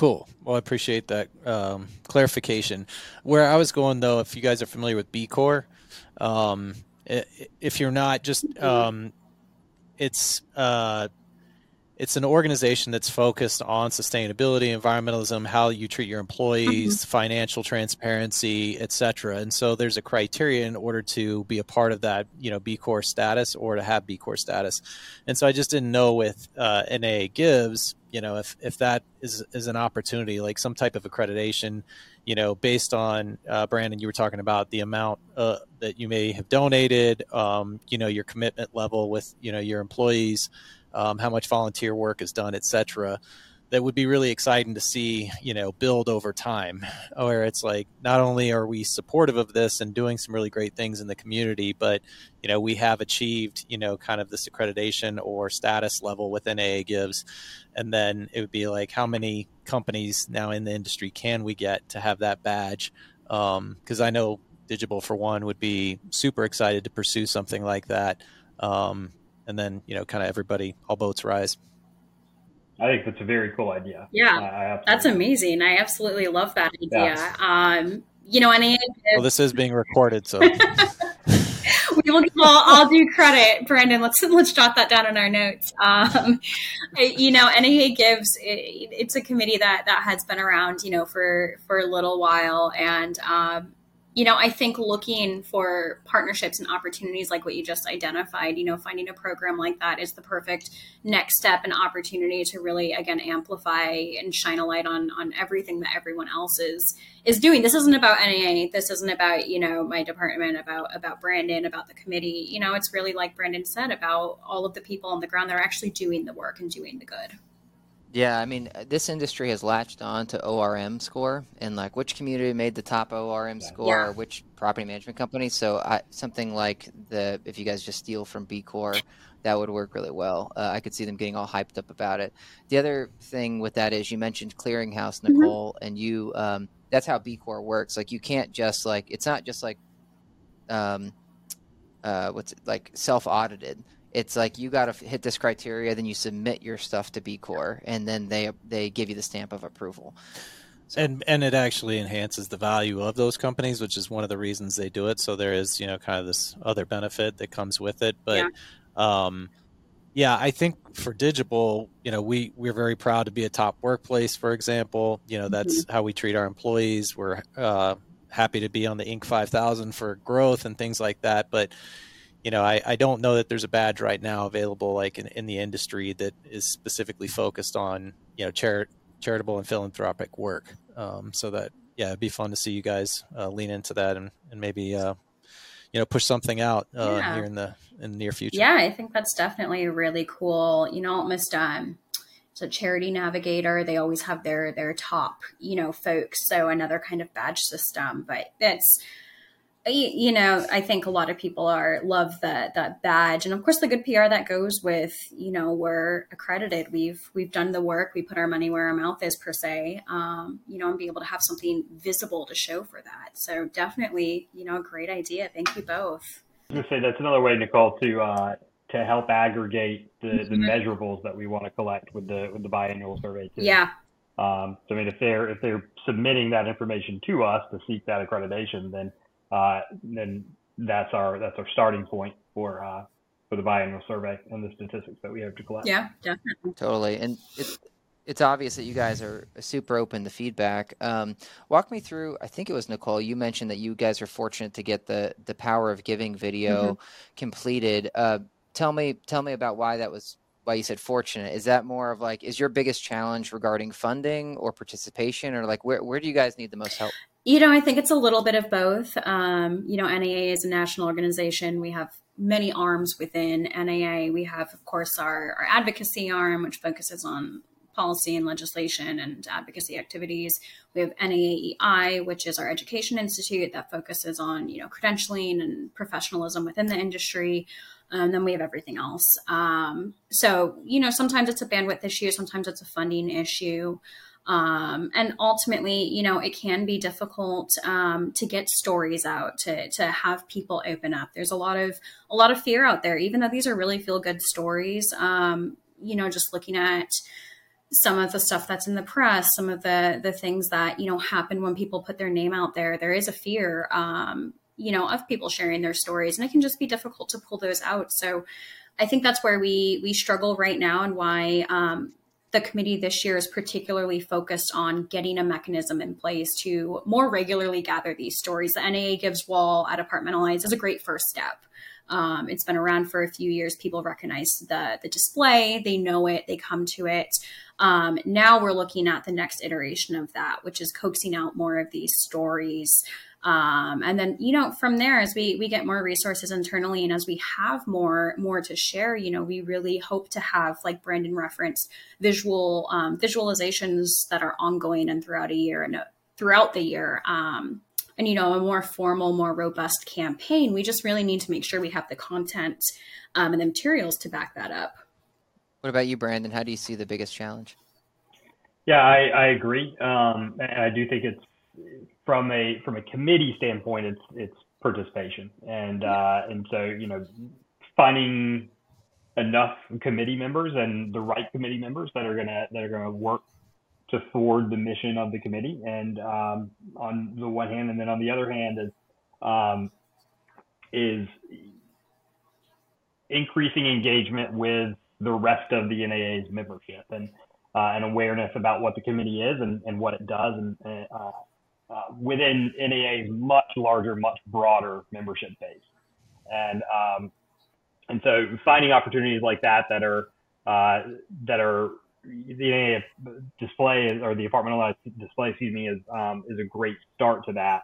[SPEAKER 5] Cool. Well, I appreciate that um, clarification. Where I was going, though, if you guys are familiar with B Corps, um, if you're not, just um, it's uh, it's an organization that's focused on sustainability, environmentalism, how you treat your employees, mm-hmm. financial transparency, etc. And so there's a criteria in order to be a part of that, you know, B Corp status or to have B Corp status. And so I just didn't know with uh, NAA Gives, you know, if if that is is an opportunity, like some type of accreditation, you know, based on uh, Brandon, you were talking about the amount uh, that you may have donated, um, you know, your commitment level with you know your employees um, how much volunteer work is done, etc. That would be really exciting to see, you know, build over time. Where it's like not only are we supportive of this and doing some really great things in the community, but you know we have achieved, you know, kind of this accreditation or status level within NAA Gives, and then it would be like how many companies now in the industry can we get to have that badge? Because um, I know Digible for one would be super excited to pursue something like that. Um, and then you know kind of everybody all boats rise
[SPEAKER 2] i think that's a very cool idea
[SPEAKER 1] yeah that's amazing i absolutely love that idea yeah. um you know any
[SPEAKER 5] well this is being recorded so (laughs)
[SPEAKER 1] we will well, I'll do credit, Brandon. Let's let's jot that down in our notes. Um, you know, NAA gives it, it's a committee that that has been around, you know, for for a little while, and um, you know, I think looking for partnerships and opportunities like what you just identified, you know, finding a program like that is the perfect next step and opportunity to really again amplify and shine a light on on everything that everyone else is is doing. This isn't about NAA. This isn't about, you know, my department, about about Brandon, about the committee. You know, it's really like Brandon said about all of the people on the ground that are actually doing the work and doing the good.
[SPEAKER 4] Yeah, I mean, uh, this industry has latched on to ORM score and like which community made the top ORM score, yeah. which property management company. So I, something like the if you guys just steal from B Corp, that would work really well. Uh, I could see them getting all hyped up about it. The other thing with that is you mentioned clearinghouse, mm-hmm. Nicole, mm-hmm. and you. Um, that's how B Corp works. Like you can't just like it's not just like, um, uh, what's it like self audited it's like you got to hit this criteria, then you submit your stuff to B Corp, and then they they give you the stamp of approval.
[SPEAKER 5] So. And and it actually enhances the value of those companies, which is one of the reasons they do it. So there is you know kind of this other benefit that comes with it. But yeah, um, yeah I think for Digible, you know, we we're very proud to be a top workplace. For example, you know that's mm-hmm. how we treat our employees. We're uh, happy to be on the Inc. 5000 for growth and things like that. But you know, I, I don't know that there's a badge right now available like in, in the industry that is specifically focused on, you know, chari- charitable and philanthropic work. Um, so that, yeah, it'd be fun to see you guys uh, lean into that and, and maybe, uh, you know, push something out uh, yeah. here in the in the near future.
[SPEAKER 1] Yeah, I think that's definitely a really cool. You know, almost um, a charity navigator. They always have their their top, you know, folks. So another kind of badge system, but that's you know, I think a lot of people are love that that badge, and of course the good PR that goes with you know we're accredited. We've we've done the work. We put our money where our mouth is per se. Um, you know, and be able to have something visible to show for that. So definitely, you know, a great idea. Thank you both.
[SPEAKER 2] I was gonna say that's another way, Nicole, to uh, to help aggregate the, mm-hmm. the measurables that we want to collect with the with the biannual survey. Too.
[SPEAKER 1] Yeah.
[SPEAKER 2] Um, so I mean, if they're if they're submitting that information to us to seek that accreditation, then uh, then that's our that's our starting point for uh, for the biannual survey and the statistics that we have to collect.
[SPEAKER 1] Yeah, definitely.
[SPEAKER 4] Totally, and it's it's obvious that you guys are super open to feedback. Um, walk me through. I think it was Nicole. You mentioned that you guys are fortunate to get the the Power of Giving video mm-hmm. completed. Uh, tell me tell me about why that was why you said fortunate is that more of like is your biggest challenge regarding funding or participation or like where, where do you guys need the most help
[SPEAKER 1] you know, I think it's a little bit of both. Um, you know, NAA is a national organization. We have many arms within NAA. We have, of course, our, our advocacy arm, which focuses on policy and legislation and advocacy activities. We have NAAEI, which is our education institute that focuses on, you know, credentialing and professionalism within the industry. And then we have everything else. Um, so, you know, sometimes it's a bandwidth issue, sometimes it's a funding issue. Um, and ultimately, you know, it can be difficult um, to get stories out, to to have people open up. There's a lot of a lot of fear out there, even though these are really feel good stories. Um, you know, just looking at some of the stuff that's in the press, some of the the things that you know happen when people put their name out there. There is a fear, um, you know, of people sharing their stories, and it can just be difficult to pull those out. So. I think that's where we we struggle right now, and why um, the committee this year is particularly focused on getting a mechanism in place to more regularly gather these stories. The NAA Gives Wall at Apartmentalize is a great first step. Um, it's been around for a few years. People recognize the the display, they know it, they come to it. Um, now we're looking at the next iteration of that, which is coaxing out more of these stories um, and then you know from there as we we get more resources internally and as we have more more to share you know we really hope to have like Brandon reference visual um, visualizations that are ongoing and throughout a year and uh, throughout the year. Um, and you know a more formal more robust campaign we just really need to make sure we have the content um, and the materials to back that up.
[SPEAKER 4] What about you Brandon? How do you see the biggest challenge?
[SPEAKER 2] Yeah i, I agree. Um, and i do think it's from a from a committee standpoint, it's it's participation, and uh, and so you know finding enough committee members and the right committee members that are gonna that are gonna work to forward the mission of the committee, and um, on the one hand, and then on the other hand is um, is increasing engagement with the rest of the NAA's membership and uh, and awareness about what the committee is and, and what it does and uh, uh, within NAA's much larger, much broader membership base. And um, and so finding opportunities like that that are uh, that are the NAA display or the apartmentalized display, excuse me, is um, is a great start to that.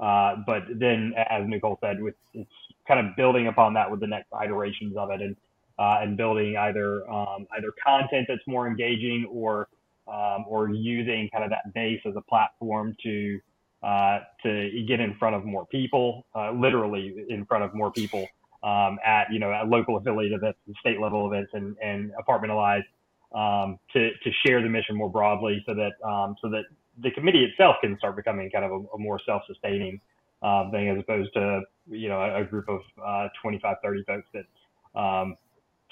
[SPEAKER 2] Uh, but then, as Nicole said, with it's kind of building upon that with the next iterations of it, and uh, and building either um, either content that's more engaging or um, or using kind of that base as a platform to uh, to get in front of more people, uh, literally in front of more people um, at you know at local affiliate events, state level events, and and Apartmentalize um, to to share the mission more broadly, so that um, so that the committee itself can start becoming kind of a, a more self-sustaining uh, thing as opposed to you know a, a group of uh, 25, 30 folks that um,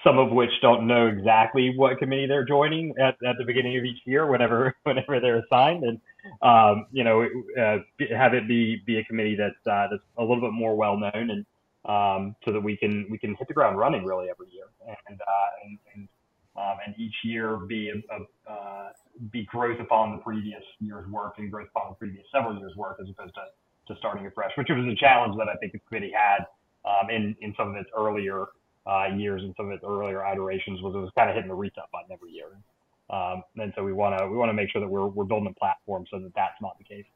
[SPEAKER 2] some of which don't know exactly what committee they're joining at, at the beginning of each year, whenever (laughs) whenever they're assigned, and um, you know uh, have it be be a committee that's uh, that's a little bit more well known, and um, so that we can we can hit the ground running really every year, and uh, and and, um, and each year be a, a uh, be growth upon the previous year's work and growth upon the previous several years' work, as opposed to to starting afresh, which was a challenge that I think the committee had um, in in some of its earlier uh, years and some of its earlier iterations was it was kind of hitting the reset button every year. Um, and so we want to we want to make sure that we're we're building a platform so that that's not the case.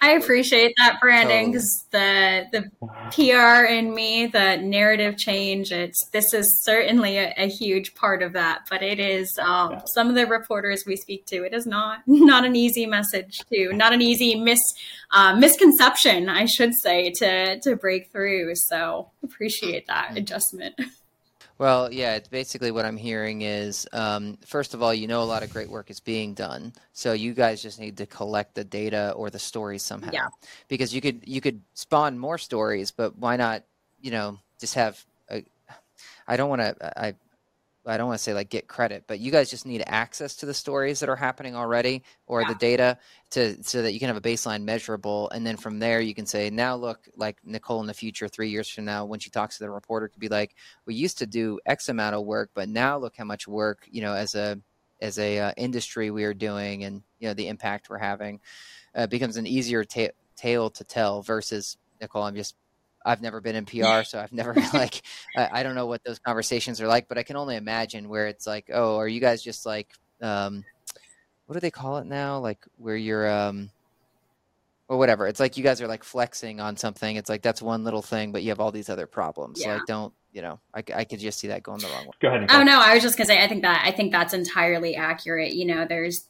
[SPEAKER 1] I appreciate that, Brandon because totally. the the PR in me, the narrative change, it's this is certainly a, a huge part of that. But it is um, yeah. some of the reporters we speak to. It is not (laughs) not an easy message to, not an easy mis uh, misconception, I should say, to to break through. So appreciate that mm-hmm. adjustment. (laughs)
[SPEAKER 4] Well, yeah, it's basically what I'm hearing is um, first of all, you know, a lot of great work is being done, so you guys just need to collect the data or the stories somehow.
[SPEAKER 1] Yeah.
[SPEAKER 4] Because you could you could spawn more stories, but why not? You know, just have. A, I don't want to. I I don't want to say like get credit, but you guys just need access to the stories that are happening already or yeah. the data to so that you can have a baseline measurable and then from there you can say now look like Nicole in the future 3 years from now when she talks to the reporter could be like we used to do x amount of work but now look how much work, you know, as a as a uh, industry we are doing and you know the impact we're having uh, becomes an easier ta- tale to tell versus Nicole I'm just I've never been in (laughs) PR, so I've never (laughs) like I, I, don't know what those conversations are like, but I can only imagine where it's like, oh, are you guys just like um, what do they call it now? Like where you're um, or whatever. It's like you guys are like flexing on something. It's like that's one little thing, but you have all these other problems. Yeah. Like don't you know? I, I could just see that going the wrong way.
[SPEAKER 2] Go ahead.
[SPEAKER 1] Oh no, I was just gonna say I think that I think that's entirely accurate. You know, there's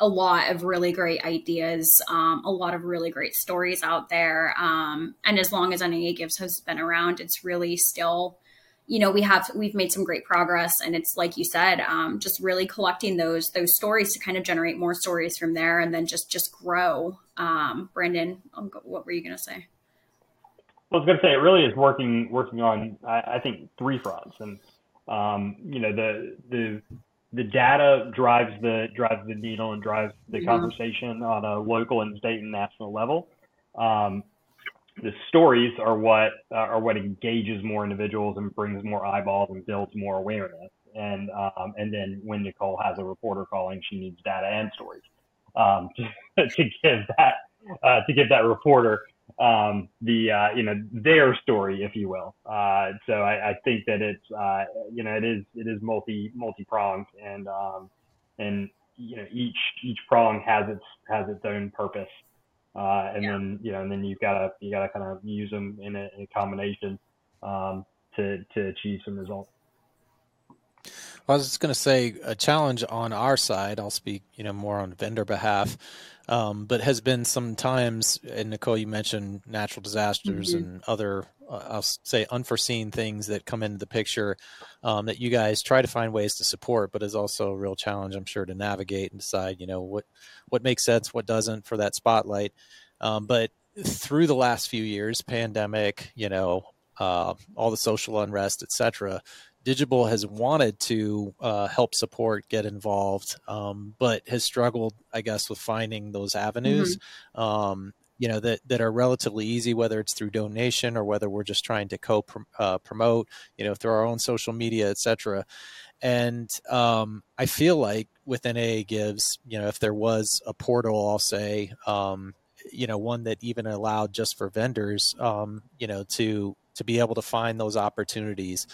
[SPEAKER 1] a lot of really great ideas, um, a lot of really great stories out there. Um, and as long as NAA Gives has been around, it's really still, you know, we have we've made some great progress, and it's like you said, um, just really collecting those those stories to kind of generate more stories from there, and then just just grow. Um, Brandon, what were you going to say?
[SPEAKER 2] Well, I was going to say it really is working working on I, I think three fronts, and um, you know the the the data drives the drives the needle and drives the mm-hmm. conversation on a local and state and national level. Um, the stories are what uh, are what engages more individuals and brings more eyeballs and builds more awareness. And um, and then when Nicole has a reporter calling, she needs data and stories um, (laughs) to, to give that uh, to give that reporter um, the uh, you know their story, if you will. Uh, so I, I, think that it's uh, you know it is it is multi multi pronged and um, and you know each each prong has its has its own purpose. Uh, and yeah. then you know and then you've got to you got to kind of use them in a, in a combination um, to to achieve some results.
[SPEAKER 5] I was just going to say a challenge on our side. I'll speak, you know, more on vendor behalf, um, but has been sometimes. And Nicole, you mentioned natural disasters mm-hmm. and other, uh, I'll say, unforeseen things that come into the picture um, that you guys try to find ways to support, but is also a real challenge, I'm sure, to navigate and decide, you know, what what makes sense, what doesn't for that spotlight. Um, but through the last few years, pandemic, you know, uh, all the social unrest, et cetera, Digible has wanted to uh, help support, get involved, um, but has struggled, I guess, with finding those avenues. Mm-hmm. Um, you know that that are relatively easy, whether it's through donation or whether we're just trying to co uh, promote, you know, through our own social media, etc. And um, I feel like with NAA Gives, you know, if there was a portal, I'll say, um, you know, one that even allowed just for vendors, um, you know, to to be able to find those opportunities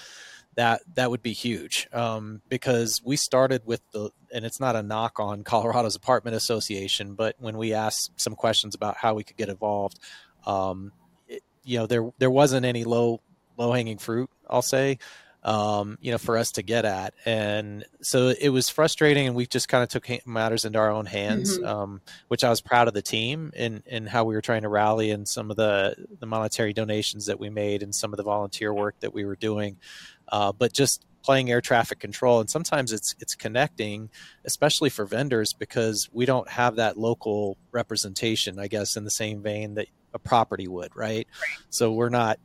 [SPEAKER 5] that that would be huge um, because we started with the and it's not a knock on Colorado's apartment association, but when we asked some questions about how we could get involved, um, it, you know there there wasn't any low low hanging fruit. I'll say. Um, you know, for us to get at. And so it was frustrating, and we just kind of took matters into our own hands, mm-hmm. um, which I was proud of the team and and how we were trying to rally and some of the the monetary donations that we made and some of the volunteer work that we were doing uh, but just playing air traffic control. And sometimes it's it's connecting especially for vendors because we don't have that local representation i guess in the same vein that a property would right, so we're not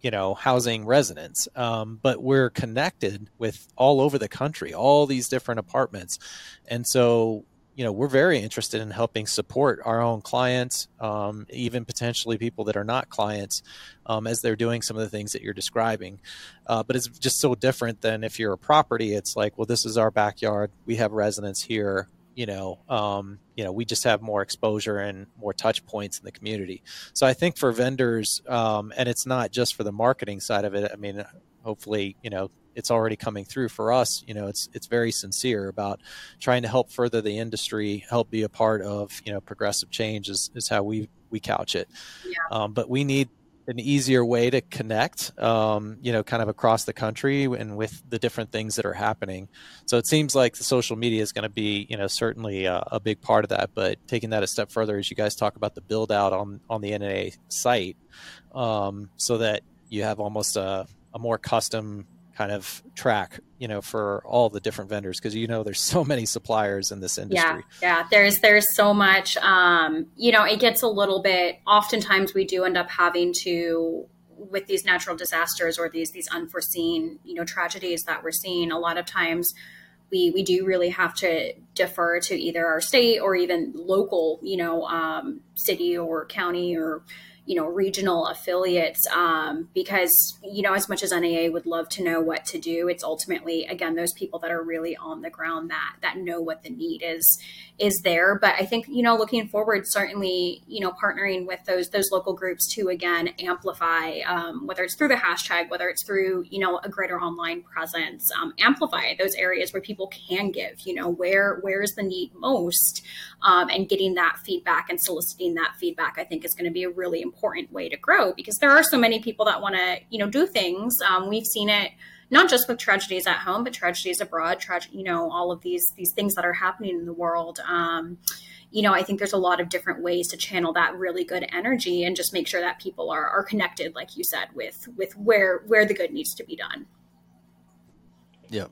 [SPEAKER 5] you know housing residents. Um, but we're connected with all over the country all these different apartments. And so you know we're very interested in helping support our own clients um, even potentially people that are not clients um, as they're doing some of the things that you're describing. Uh, but it's just so different than if you're a property it's like well this is our backyard we have residents here you know um, you know we just have more exposure and more touch points in the community. So i think for vendors um, and it's not just for the marketing side of it i mean hopefully you know it's already coming through for us. You know, it's it's very sincere about trying to help further the industry, help be a part of you know progressive change is, is how we we couch it. Yeah. Um, but we need an easier way to connect, um, you know, kind of across the country and with the different things that are happening. So it seems like the social media is going to be, you know, certainly a, a, big part of that. But taking that a step further, as you guys talk about the build out on on the NAA site, um, so that you have almost a, a more custom kind of track you know for all the different vendors because you know there's (laughs) so many suppliers in this industry.
[SPEAKER 1] yeah yeah there's there's so much um you know it gets a little bit oftentimes we do end up having to with these natural disasters or these these unforeseen you know tragedies that we're seeing a lot of times we we do really have to defer to either our state or even local you know um, city or county or you know regional affiliates um, because you know as much as NAA would love to know what to do, it's ultimately again those people that are really on the ground that that know what the need is is there. But I think you know looking forward, certainly you know partnering with those those local groups to again amplify um, whether it's through the hashtag, whether it's through you know a greater online presence, um, amplify those areas where people can give. You know where where is the need most, um, and getting that feedback and soliciting that feedback, I think is going to be a really important way to grow because there are so many people that want to, you know, do things. Um, we've seen it not just with tragedies at home, but tragedies abroad. Trage- you know, all of these these things that are happening in the world. Um, you know, I think there's a lot of different ways to channel that really good energy and just make sure that people are, are connected, like you said, with with where where the good needs to be done.
[SPEAKER 5] Yeah.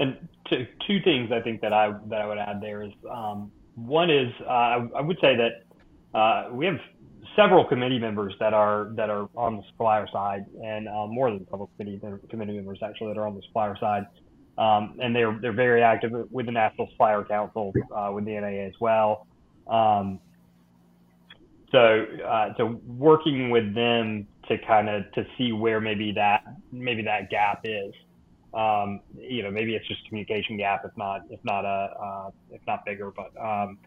[SPEAKER 2] And two, two things I think that I that I would add there is um, one is uh, I, would say that uh, we have several committee members that are that are on the supplier side, and uh, more than a couple committee committee members actually that are on the supplier side, um, and they're they're very active with the National Supplier Council, uh, with the NAA as well. Um, so uh, so working with them to kind of to see where maybe that maybe that gap is. Um, you know, maybe it's just communication gap, if not if not a uh, if not bigger, but um,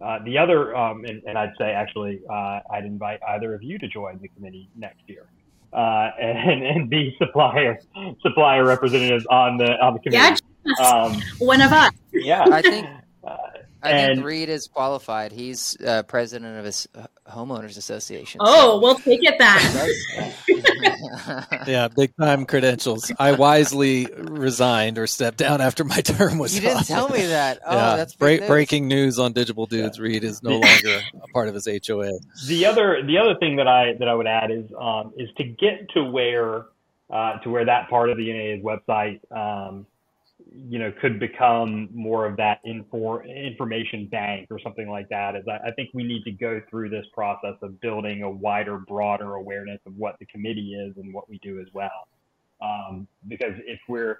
[SPEAKER 2] uh, the other, um, and, and, I'd say actually, uh, I'd invite either of you to join the committee next year, uh, (laughs) and, and be supplier supplier representatives on the on the committee.
[SPEAKER 1] Yeah, um, one of us.
[SPEAKER 2] Yeah,
[SPEAKER 4] I think. (laughs) Uh, I and, think Reid is qualified. He's uh, president of his homeowners association.
[SPEAKER 1] Oh, so. we'll take it back. (laughs) (laughs)
[SPEAKER 5] yeah, big time credentials. I wisely resigned or stepped down after my term was.
[SPEAKER 4] You didn't
[SPEAKER 5] up.
[SPEAKER 4] tell me that. (laughs) Oh, yeah. that's Break, news.
[SPEAKER 5] breaking news on Digible Dudes. Yeah. Reid is no longer a part of his HOA.
[SPEAKER 2] The other, the other thing that I that I would add is um, is to get to where uh, to where that part of the NAA's website. Um, you know, could become more of that infor- information bank or something like that. Is I, I think we need to go through this process of building a wider, broader awareness of what the committee is and what we do as well. Um, because if we're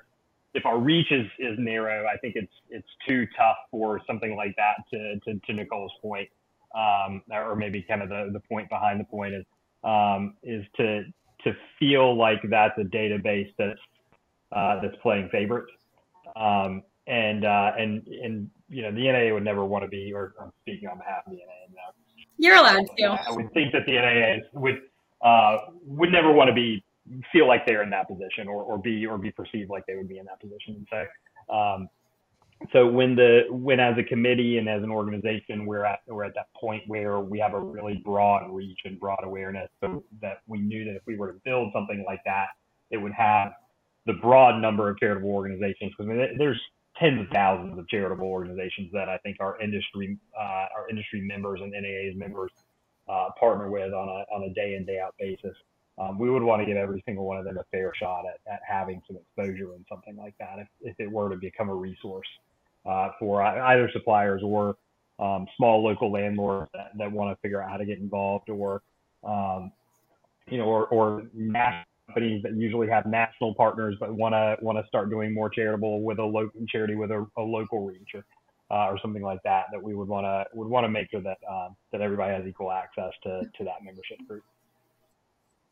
[SPEAKER 2] if our reach is, is narrow, I think it's it's too tough for something like that to to, to Nicole's point, um, or maybe kind of the, the point behind the point is um, is to to feel like that's a database that's uh, that's playing favorites um, and uh, and and you know the NAA would never want to be, or I'm speaking on behalf of the NAA. No.
[SPEAKER 1] You're allowed to.
[SPEAKER 2] I would think that the NAA would uh, would never want to be feel like they're in that position, or, or be or be perceived like they would be in that position. So, um, so when the when as a committee and as an organization, we're at we're at that point where we have a really broad reach and broad awareness, so that we knew that if we were to build something like that, it would have the broad number of charitable organizations. Because I mean, there's tens of thousands of charitable organizations that I think our industry, uh, our industry members and NAA's members uh, partner with on a on a day in day out basis. Um, we would want to give every single one of them a fair shot at, at having some exposure in something like that if, if it were to become a resource uh, for either suppliers or um, small local landlords that, that want to figure out how to get involved or um, you know or, or national companies that usually have national partners but want to want to start doing more charitable with a local charity with a, a local reach or, uh, or something like that that we would want to would want to make sure that um, that everybody has equal access to to that membership group.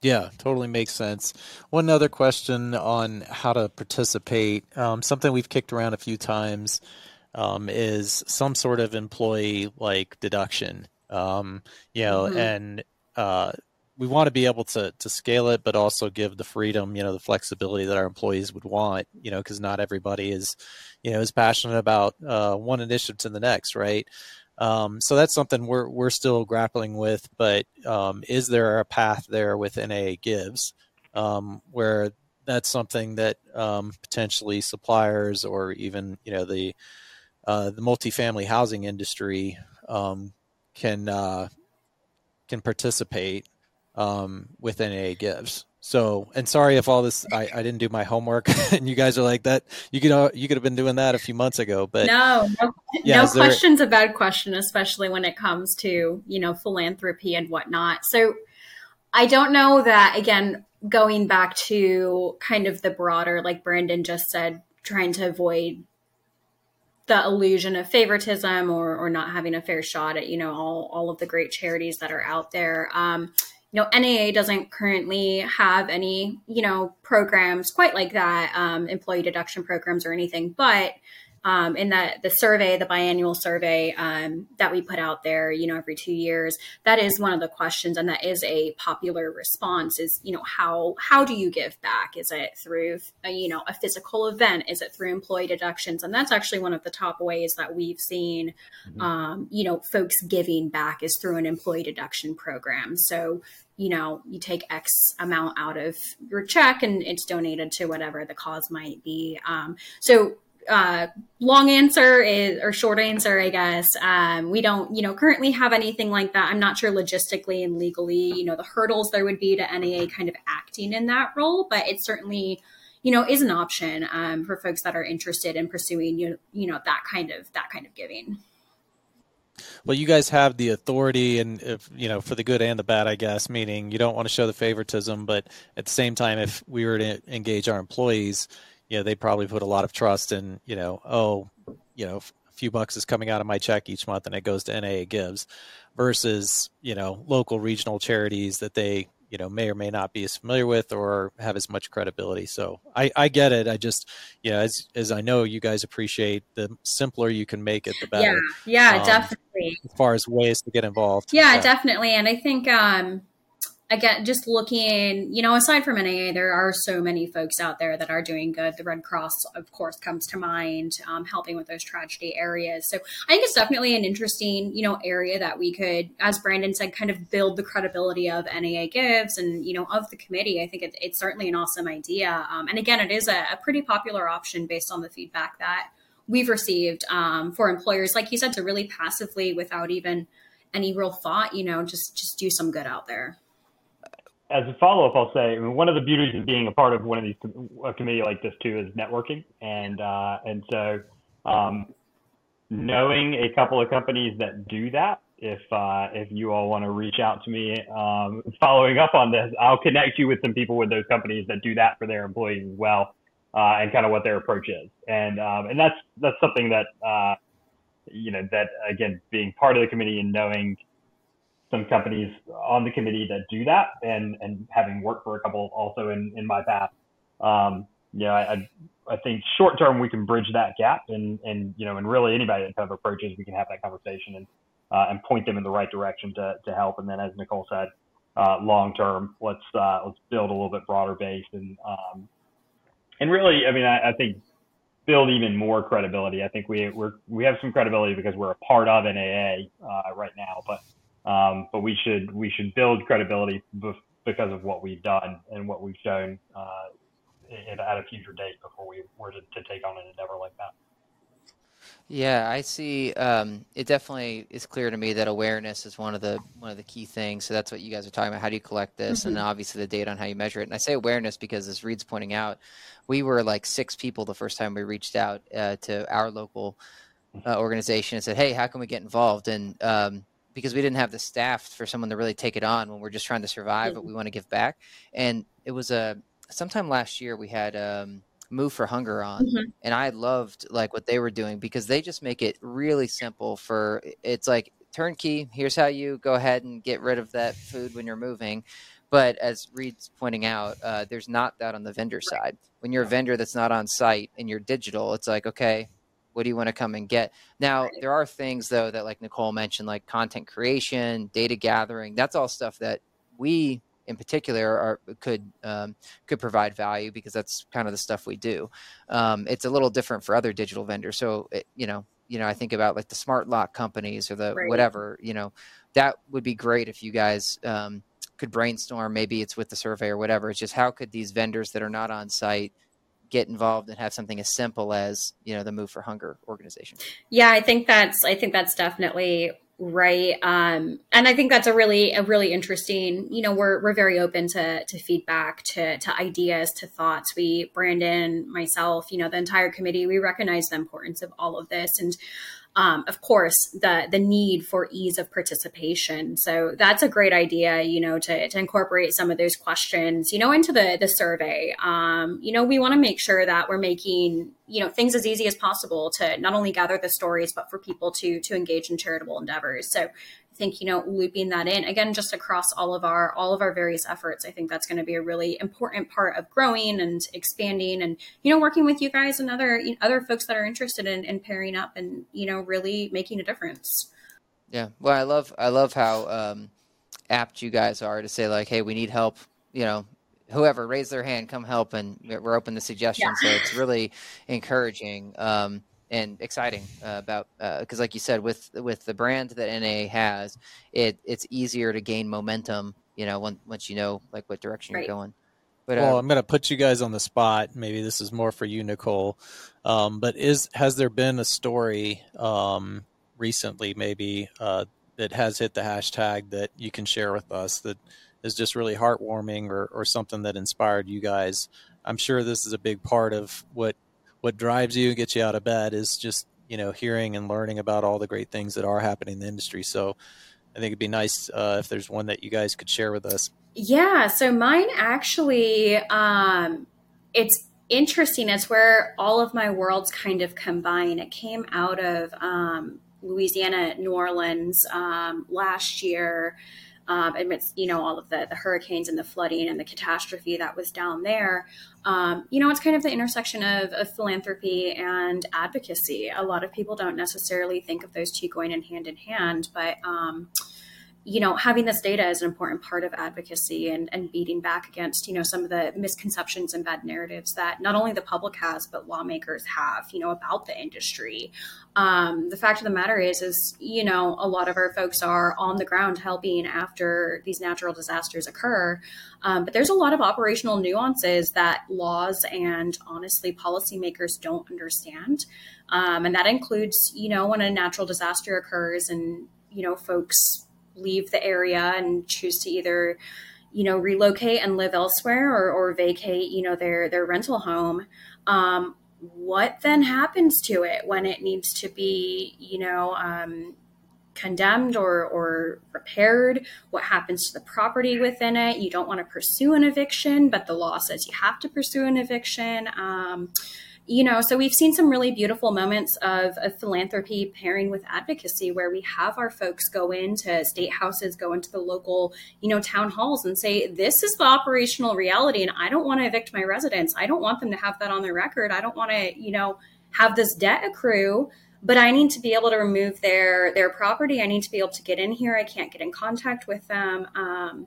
[SPEAKER 5] Yeah, totally makes sense. One other question on how to participate. Um, something we've kicked around a few times um, is some sort of employee like deduction. Um, you know, mm-hmm. and uh, we want to be able to to scale it, but also give the freedom, you know, the flexibility that our employees would want, you know, because not everybody is, you know, is passionate about uh, one initiative to the next, right? Um, so that's something we're we're still grappling with. But um, is there a path there with NAA Gives um, where that's something that um, potentially suppliers or even you know the uh, the multifamily housing industry um, can uh, can participate um, with NAA Gives. So, and sorry if all this I, I didn't do my homework, (laughs) and you guys are like that. You could uh, you could have been doing that a few months ago, but
[SPEAKER 1] no, no, yeah, no question's there... a bad question, especially when it comes to you know philanthropy and whatnot. So, I don't know that again. Going back to kind of the broader, like Brandon just said, trying to avoid the illusion of favoritism or or not having a fair shot at you know all all of the great charities that are out there. Um, you know, NAA doesn't currently have any, you know, programs quite like that, um, employee deduction programs or anything. But um, in the the survey, the biannual survey um, that we put out there, you know, every two years, that is one of the questions, and that is a popular response. Is you know how how do you give back? Is it through a, you know a physical event? Is it through employee deductions? And that's actually one of the top ways that we've seen, mm-hmm. um, you know, folks giving back is through an employee deduction program. So you know, you take X amount out of your check and it's donated to whatever the cause might be. Um, so uh, long answer is or short answer i guess um, we don't you know currently have anything like that i'm not sure logistically and legally you know the hurdles there would be to NAA kind of acting in that role but it certainly you know is an option um, for folks that are interested in pursuing you you know that kind of that kind of giving
[SPEAKER 5] well, you guys have the authority, and if you know, for the good and the bad, I guess. Meaning, you don't want to show the favoritism, but at the same time, if we were to engage our employees, you know, they probably put a lot of trust in, you know, oh, you know, a few bucks is coming out of my check each month and it goes to NAA Gives versus, you know, local regional charities that they, you know, may or may not be as familiar with or have as much credibility. So I, I get it. I just, you know, as, as I know you guys appreciate the simpler you can make it, the better.
[SPEAKER 1] Yeah. Yeah, um, definitely.
[SPEAKER 5] As far as ways to get involved.
[SPEAKER 1] Yeah, yeah, definitely. And I think, um, again, just looking, you know, aside from NAA, there are so many folks out there that are doing good. The Red Cross, of course, comes to mind, um, helping with those tragedy areas. So I think it's definitely an interesting, you know, area that we could, as Brandon said, kind of build the credibility of NAA Gives and, you know, of the committee. I think it, it's certainly an awesome idea. Um, and again, it is a, a, pretty popular option based on the feedback that we've received um, for employers, like you said, to really passively, without even any real thought, you know, just just do some good out there
[SPEAKER 2] as a follow up, I'll say I mean, one of the beauties of being a part of one of these a committee like this too is networking, and uh, and so um, knowing a couple of companies that do that. If uh, if you all want to reach out to me, um, following up on this, I'll connect you with some people with those companies that do that for their employees as well, uh, and kind of what their approach is. And um, and that's that's something that uh, you know that again being part of the committee and knowing some companies on the committee that do that, and and having worked for a couple also in in my past, um, you know, I I think short term we can bridge that gap, and and you know, and really anybody that kind of approaches, we can have that conversation and uh, and point them in the right direction to to help. And then, as Nicole said, uh, long term, let's uh, let's build a little bit broader base and um, and really, I mean, I, I think build even more credibility. I think we we're we have some credibility because we're a part of NAA uh, right now, but um, but we should we should build credibility because of what we've done and what we've shown uh, at a future date before we were to, to, take on an endeavor like that.
[SPEAKER 4] Yeah, I see. Um, it definitely is clear to me that awareness is one of the one of the key things. So that's what you guys are talking about. How do you collect this, mm-hmm. and obviously the data on how you measure it. And I say awareness because, as Reid's pointing out, we were like six people the first time we reached out uh, to our local uh, organization and said, "Hey, how can we get involved?" And um, because we didn't have the staff for someone to really take it on when we're just trying to survive, but we want to give back. And it was a sometime last year we had um, Move for Hunger on, mm-hmm. and I loved like what they were doing because they just make it really simple. For it's like turnkey. Here's how you go ahead and get rid of that food when you're moving. But as Reid's pointing out, uh, there's not that on the vendor side. When you're a vendor that's not on site and you're digital, it's like, okay, what do you want to come and get? Now, there are things though that like Nicole mentioned, like content creation, data gathering. That's all stuff that we in particular are could um, could provide value because that's kind of the stuff we do. Um, it's a little different for other digital vendors. So it, you know, you know, I think about like the smart lock companies or the right. whatever. You know, that would be great if you guys um, could brainstorm. Maybe it's with the survey or whatever. It's just how could these vendors that are not on site get involved and have something as simple as you know the Move for Hunger organization.
[SPEAKER 1] Yeah, I think that's I think that's definitely right um and i think that's a really a really interesting you know we're we're very open to to feedback to to ideas to thoughts we Brandon myself you know the entire committee we recognize the importance of all of this and um, of course, the the need for ease of participation. So that's a great idea, you know, to, to incorporate some of those questions, you know, into the the survey. Um, you know, we want to make sure that we're making you know things as easy as possible to not only gather the stories, but for people to to engage in charitable endeavors. So think you know looping that in. Again just across all of our all of our various efforts i think that's going to be a really important part of growing and expanding and you know working with you guys and other you know, other folks that are interested in, in pairing up and you know really making a difference.
[SPEAKER 4] Yeah. Well i love i love how um, apt you guys are to say like hey we need help you know whoever raise their hand come help and we're open to suggestions. Yeah. so it's really encouraging. Um, and exciting uh, about because, uh, like you said, with with the brand that NAA has, it it's easier to gain momentum. You know, when, once you know like what direction right. you're going.
[SPEAKER 3] But, well, uh, I'm going to put you guys on the spot. Maybe this is more for you, Nicole. Um, but is has there been a story um, recently, maybe uh, that has hit the hashtag that you can share with us that is just really heartwarming or, or something that inspired you guys? I'm sure this is a big part of what what drives you and gets you out of bed is just you know hearing and learning about all the great things that are happening in the industry. So I think it'd be nice uh, if there's one that you guys could share with us.
[SPEAKER 1] Yeah, so mine actually, um, it's interesting. It's where all of my worlds kind of combine. It came out of um, Louisiana, New Orleans um, last year um, amidst you know all of the the hurricanes and the flooding and the catastrophe that was down there. Um, you know, it's kind of the intersection of, of, philanthropy and advocacy. A lot of people don't necessarily think of those two going in hand in hand, but um, you know, having this data is an important part of advocacy and, and beating back against, you know, some of the misconceptions and bad narratives that not only the public has, but lawmakers have, you know, about the industry. Um, the fact of the matter is, is, you know, a lot of our folks are on the ground helping after these natural disasters occur. Um, but there's a lot of operational nuances that laws and honestly policymakers don't understand. Um, and that includes, you know, when a natural disaster occurs and, you know, folks leave the area and choose to either you know relocate and live elsewhere or, or vacate you know their their rental home um, what then happens to it when it needs to be you know um, condemned or, or repaired? What happens to the property within it? You don't want to pursue an eviction but the law says you have to pursue an eviction um, you know, so we've seen some really beautiful moments of, of, philanthropy pairing with advocacy where we have our folks go into state houses, go into the local, you know, town halls and say, this is the operational reality. And I don't want to evict my residents. I don't want them to have that on their record. I don't want to, you know, have this debt accrue but I need to be able to remove their their property. I need to be able to get in here. I can't get in contact with them. Um,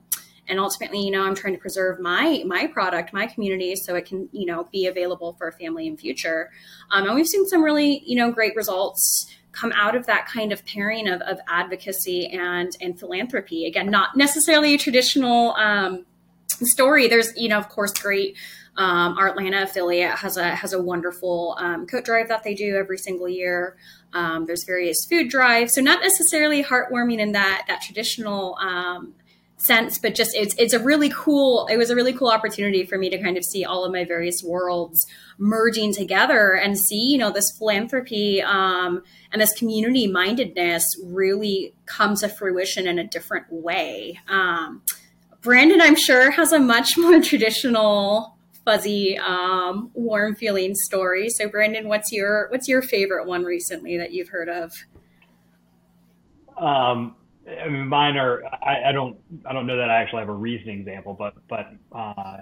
[SPEAKER 1] and ultimately you know i'm trying to preserve my my product my community so it can you know be available for a family in future. Um, and we've seen some really you know great results come out of that kind of pairing of, of advocacy and and philanthropy. Again not necessarily a traditional um, story. There's you know of course great um, our Atlanta affiliate has a has a wonderful um, coat drive that they do every single year. Um, there's various food drives, so not necessarily heartwarming in that that traditional um, sense, but just it's it's a really cool. It was a really cool opportunity for me to kind of see all of my various worlds merging together and see you know this philanthropy um, and this community mindedness really come to fruition in a different way. Um, Brandon, I'm sure, has a much more (laughs) traditional fuzzy um, warm feeling story so brandon what's your what's your favorite one recently that you've heard of
[SPEAKER 2] um, I mean, mine are. I, I don't. I don't know that I actually have a recent example, but but uh,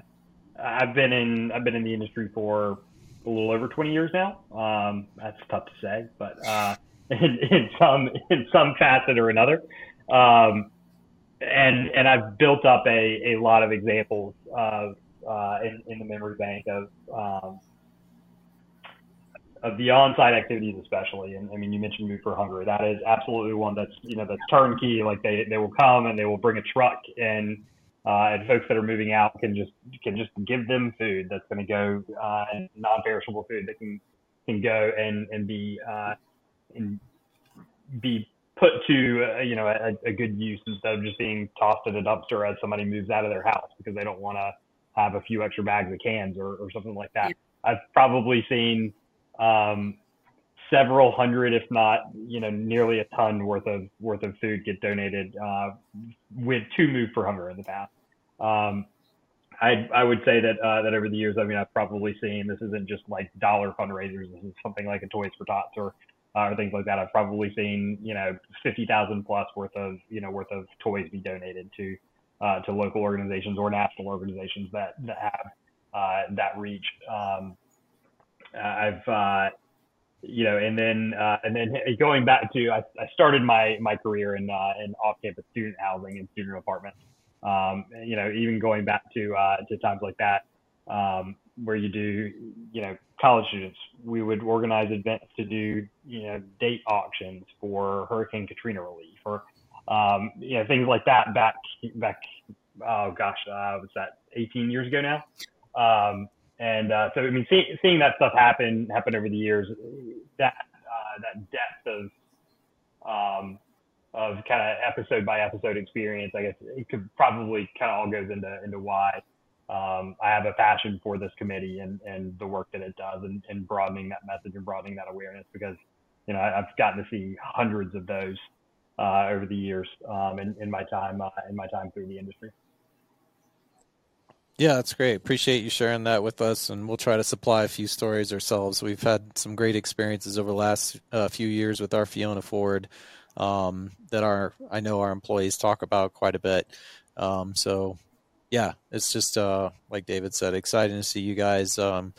[SPEAKER 2] I've been in. I've been in the industry for a little over 20 years now. Um, that's tough to say, but uh, (laughs) in, in some in some facet or another. Um, and and I've built up a, a lot of examples of uh, in, in the memory bank of um, of the on-site activities, especially. And I mean, you mentioned Move for Hunger. That is absolutely one that's you know that's turnkey. Like they they will come and they will bring a truck and uh, and folks that are moving out can just can just give them food that's going to go uh, and non-perishable food that can can go and and be uh, and be put to uh, you know a, a good use instead of just being tossed in a dumpster as somebody moves out of their house because they don't want to have a few extra bags of cans or, or something like that. I've probably seen um, several hundred, if not you know nearly a ton worth of worth of food get donated uh, with to Move for Hunger in the past. Um, I I would say that uh, that over the years, I mean, I've probably seen this isn't just like dollar fundraisers. This is something like a Toys for Tots or uh, or things like that. I've probably seen you know fifty thousand plus worth of you know worth of toys be donated to uh, to local organizations or national organizations that that have uh, that reach. Um, I've uh, you know, and then uh, and then going back to I, I started my my career in uh, in off campus student housing and student apartments. Um, you know, even going back to uh, to times like that, um, where you do, you know, college students, we would organize events to do, you know, date auctions for Hurricane Katrina relief or, um, you know, things like that back, back, oh gosh, uh, was that 18 years ago now? Um, and, uh, so, I mean, see, seeing that stuff happen, happen over the years, that, uh, that depth of, um, of kind of episode by episode experience, I guess it could probably kind of all goes into, into why, um, I have a passion for this committee and, and the work that it does and, and broadening that message and broadening that awareness because, you know, I've gotten to see hundreds of those uh, over the years um, in, in my time uh, in my time through the industry.
[SPEAKER 5] Yeah, that's great. Appreciate you sharing that with us, and we'll try to supply a few stories ourselves. We've had some great experiences over the last uh, few years with our Fiona Ford um, that our I know our employees talk about quite a bit. Um, so yeah, it's just uh, like David said, exciting to see you guys. Um,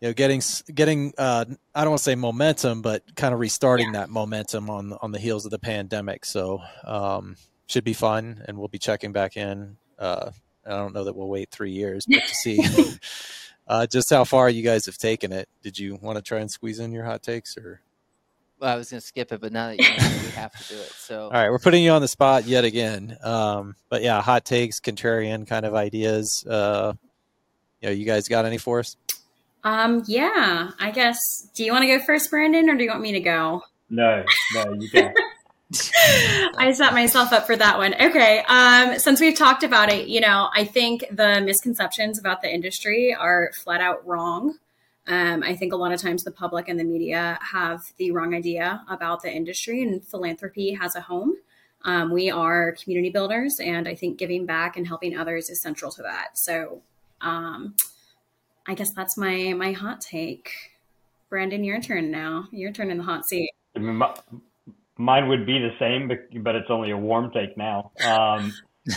[SPEAKER 5] you know, getting getting uh, I don't want to say momentum, but kind of restarting yeah. that momentum on on the heels of the pandemic. So um, should be fun, and we'll be checking back in. Uh, I don't know that we'll wait three years, but to see (laughs) uh, just how far you guys have taken it. Did you want to try and squeeze in your hot takes, or?
[SPEAKER 4] Well, I was going to skip it, but now that you know, we have to do it. So, (laughs)
[SPEAKER 5] all right, we're putting you on the spot yet again. Um, but yeah, hot takes, contrarian kind of ideas. Uh, you know, you guys got any for us?
[SPEAKER 1] Um, yeah, I guess. Do you want to go first, Brandon, or do you want me to go?
[SPEAKER 2] No, no, you can. (laughs)
[SPEAKER 1] I set myself up for that one. Okay. Um, since we've talked about it, you know, I think the misconceptions about the industry are flat out wrong. Um, I think a lot of times the public and the media have the wrong idea about the industry, and philanthropy has a home. Um, we are community builders, and I think giving back and helping others is central to that. So, um, I guess that's my my hot take. Brandon, your turn now. Your turn in the hot seat.
[SPEAKER 2] Mine would be the same, but it's only a warm take now. Um,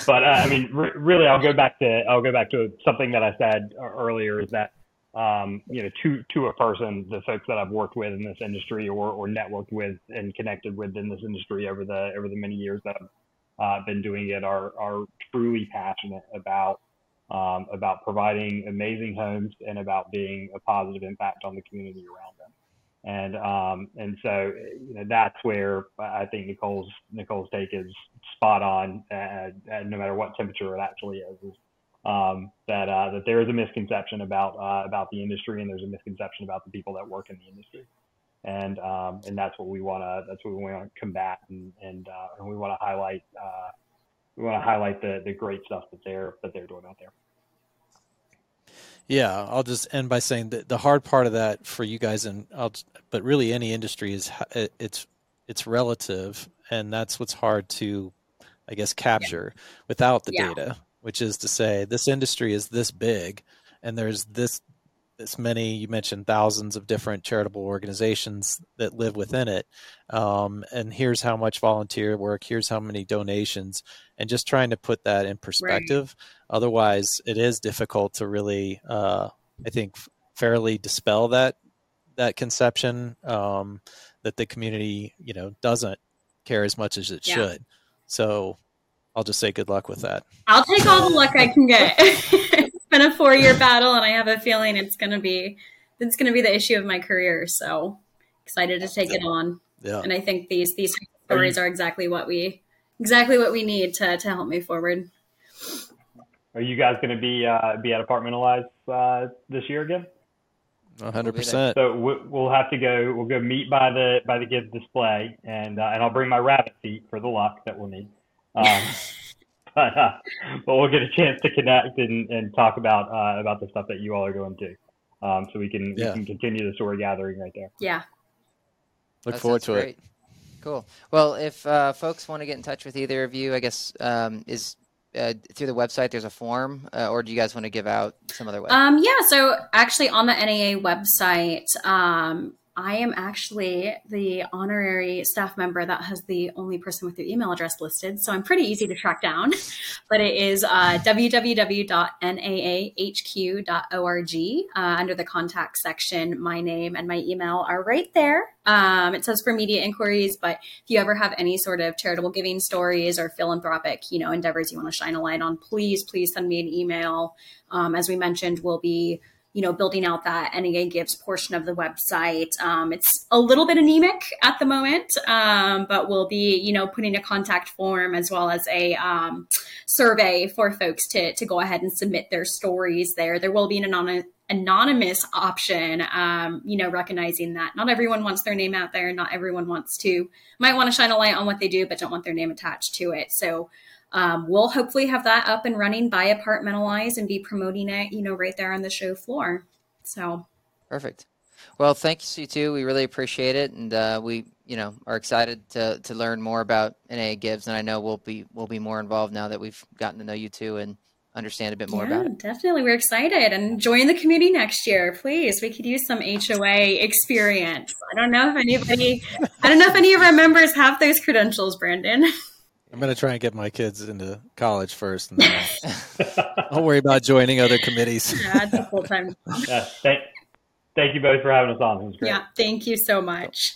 [SPEAKER 2] but uh, I mean, really, I'll go back to I'll go back to something that I said earlier. Is that um, you know, to to a person, the folks that I've worked with in this industry or or networked with and connected with in this industry over the over the many years that I've uh, been doing it are are truly passionate about um, about providing amazing homes and about being a positive impact on the community around them. And um, and so you know that's where I think Nicole's Nicole's take is spot on, uh, no matter what temperature it actually is. is um, that uh, that there is a misconception about uh, about the industry and there's a misconception about the people that work in the industry, and um, and that's what we want to that's what we want to combat and and, uh, and we want to highlight uh, we want to highlight the the great stuff that they're that they're doing out there.
[SPEAKER 5] Yeah, I'll just end by saying that the hard part of that for you guys and I'll, but really any industry is it's it's relative and that's what's hard to I guess capture yeah. without the yeah. data which is to say this industry is this big and there's this this many you mentioned thousands of different charitable organizations that live within it um, and here's how much volunteer work here's how many donations and just trying to put that in perspective right. otherwise it is difficult to really uh, i think fairly dispel that that conception um, that the community you know doesn't care as much as it yeah. should so
[SPEAKER 3] I'll just say good luck with that.
[SPEAKER 1] I'll take all the luck I can get. (laughs) it's been a four year battle, and I have a feeling it's gonna be it's gonna be the issue of my career. So excited to take it on.
[SPEAKER 3] Yeah.
[SPEAKER 1] And I think these these stories are exactly what we exactly what we need to to help me forward.
[SPEAKER 2] Are you guys going to be uh, be at Apartmentalize uh, this year again?
[SPEAKER 3] One hundred percent.
[SPEAKER 2] So we'll have to go. We'll go meet by the by the gift display, and uh, and I'll bring my rabbit feet for the luck that we'll need. Um, (laughs) (laughs) but uh, but we'll get a chance to connect and, and talk about uh, about the stuff that you all are going to. Um, so we can yeah. we can continue the story gathering right there.
[SPEAKER 1] Yeah.
[SPEAKER 3] Look that forward to great. it.
[SPEAKER 4] Cool. Well, if uh, folks want to get in touch with either of you, I guess um, is uh, through the website there's a form uh, or do you guys want to give out some other way
[SPEAKER 1] um, yeah so actually on the naa website um, I am actually the honorary staff member that has the only person with their email address listed. So I'm pretty easy to track down. But it is uh, www.naahq.org. Uh, under the contact section, my name and my email are right there. Um, it says for media inquiries, but if you ever have any sort of charitable giving stories or philanthropic, you know, endeavors you want to shine a light on, please, please send me an email. Um, as we mentioned, we'll be you know, building out that NAA Gives portion of the website. Um, it's a little bit anemic at the moment, um, but we'll be, you know, putting a contact form as well as a um, survey for folks to, to go ahead and submit their stories there. There will be an anonymous anonymous option um, you know recognizing that not everyone wants their name out there not everyone wants to might want to shine a light on what they do but don't want their name attached to it so um, we'll hopefully have that up and running by Apartmentalize and be promoting it, you know, right there on the show floor. So
[SPEAKER 4] perfect. Well, thank you too. We really appreciate it, and uh, we, you know, are excited to to learn more about NAA Gives. and I know we'll be we'll be more involved now that we've gotten to know you too and understand a bit more
[SPEAKER 1] yeah,
[SPEAKER 4] about it.
[SPEAKER 1] Definitely, we're excited and join the community next year, please. We could use some HOA experience. I don't know if anybody, I don't know if any of our members have those credentials, Brandon. (laughs)
[SPEAKER 3] I'm going to try and get my kids into college first, and then I'll, (laughs) I'll worry about joining other committees.
[SPEAKER 1] Yeah, it's a full time.
[SPEAKER 2] yeah, thank, thank you both for having us on. It was great.
[SPEAKER 1] Yeah, thank you so much.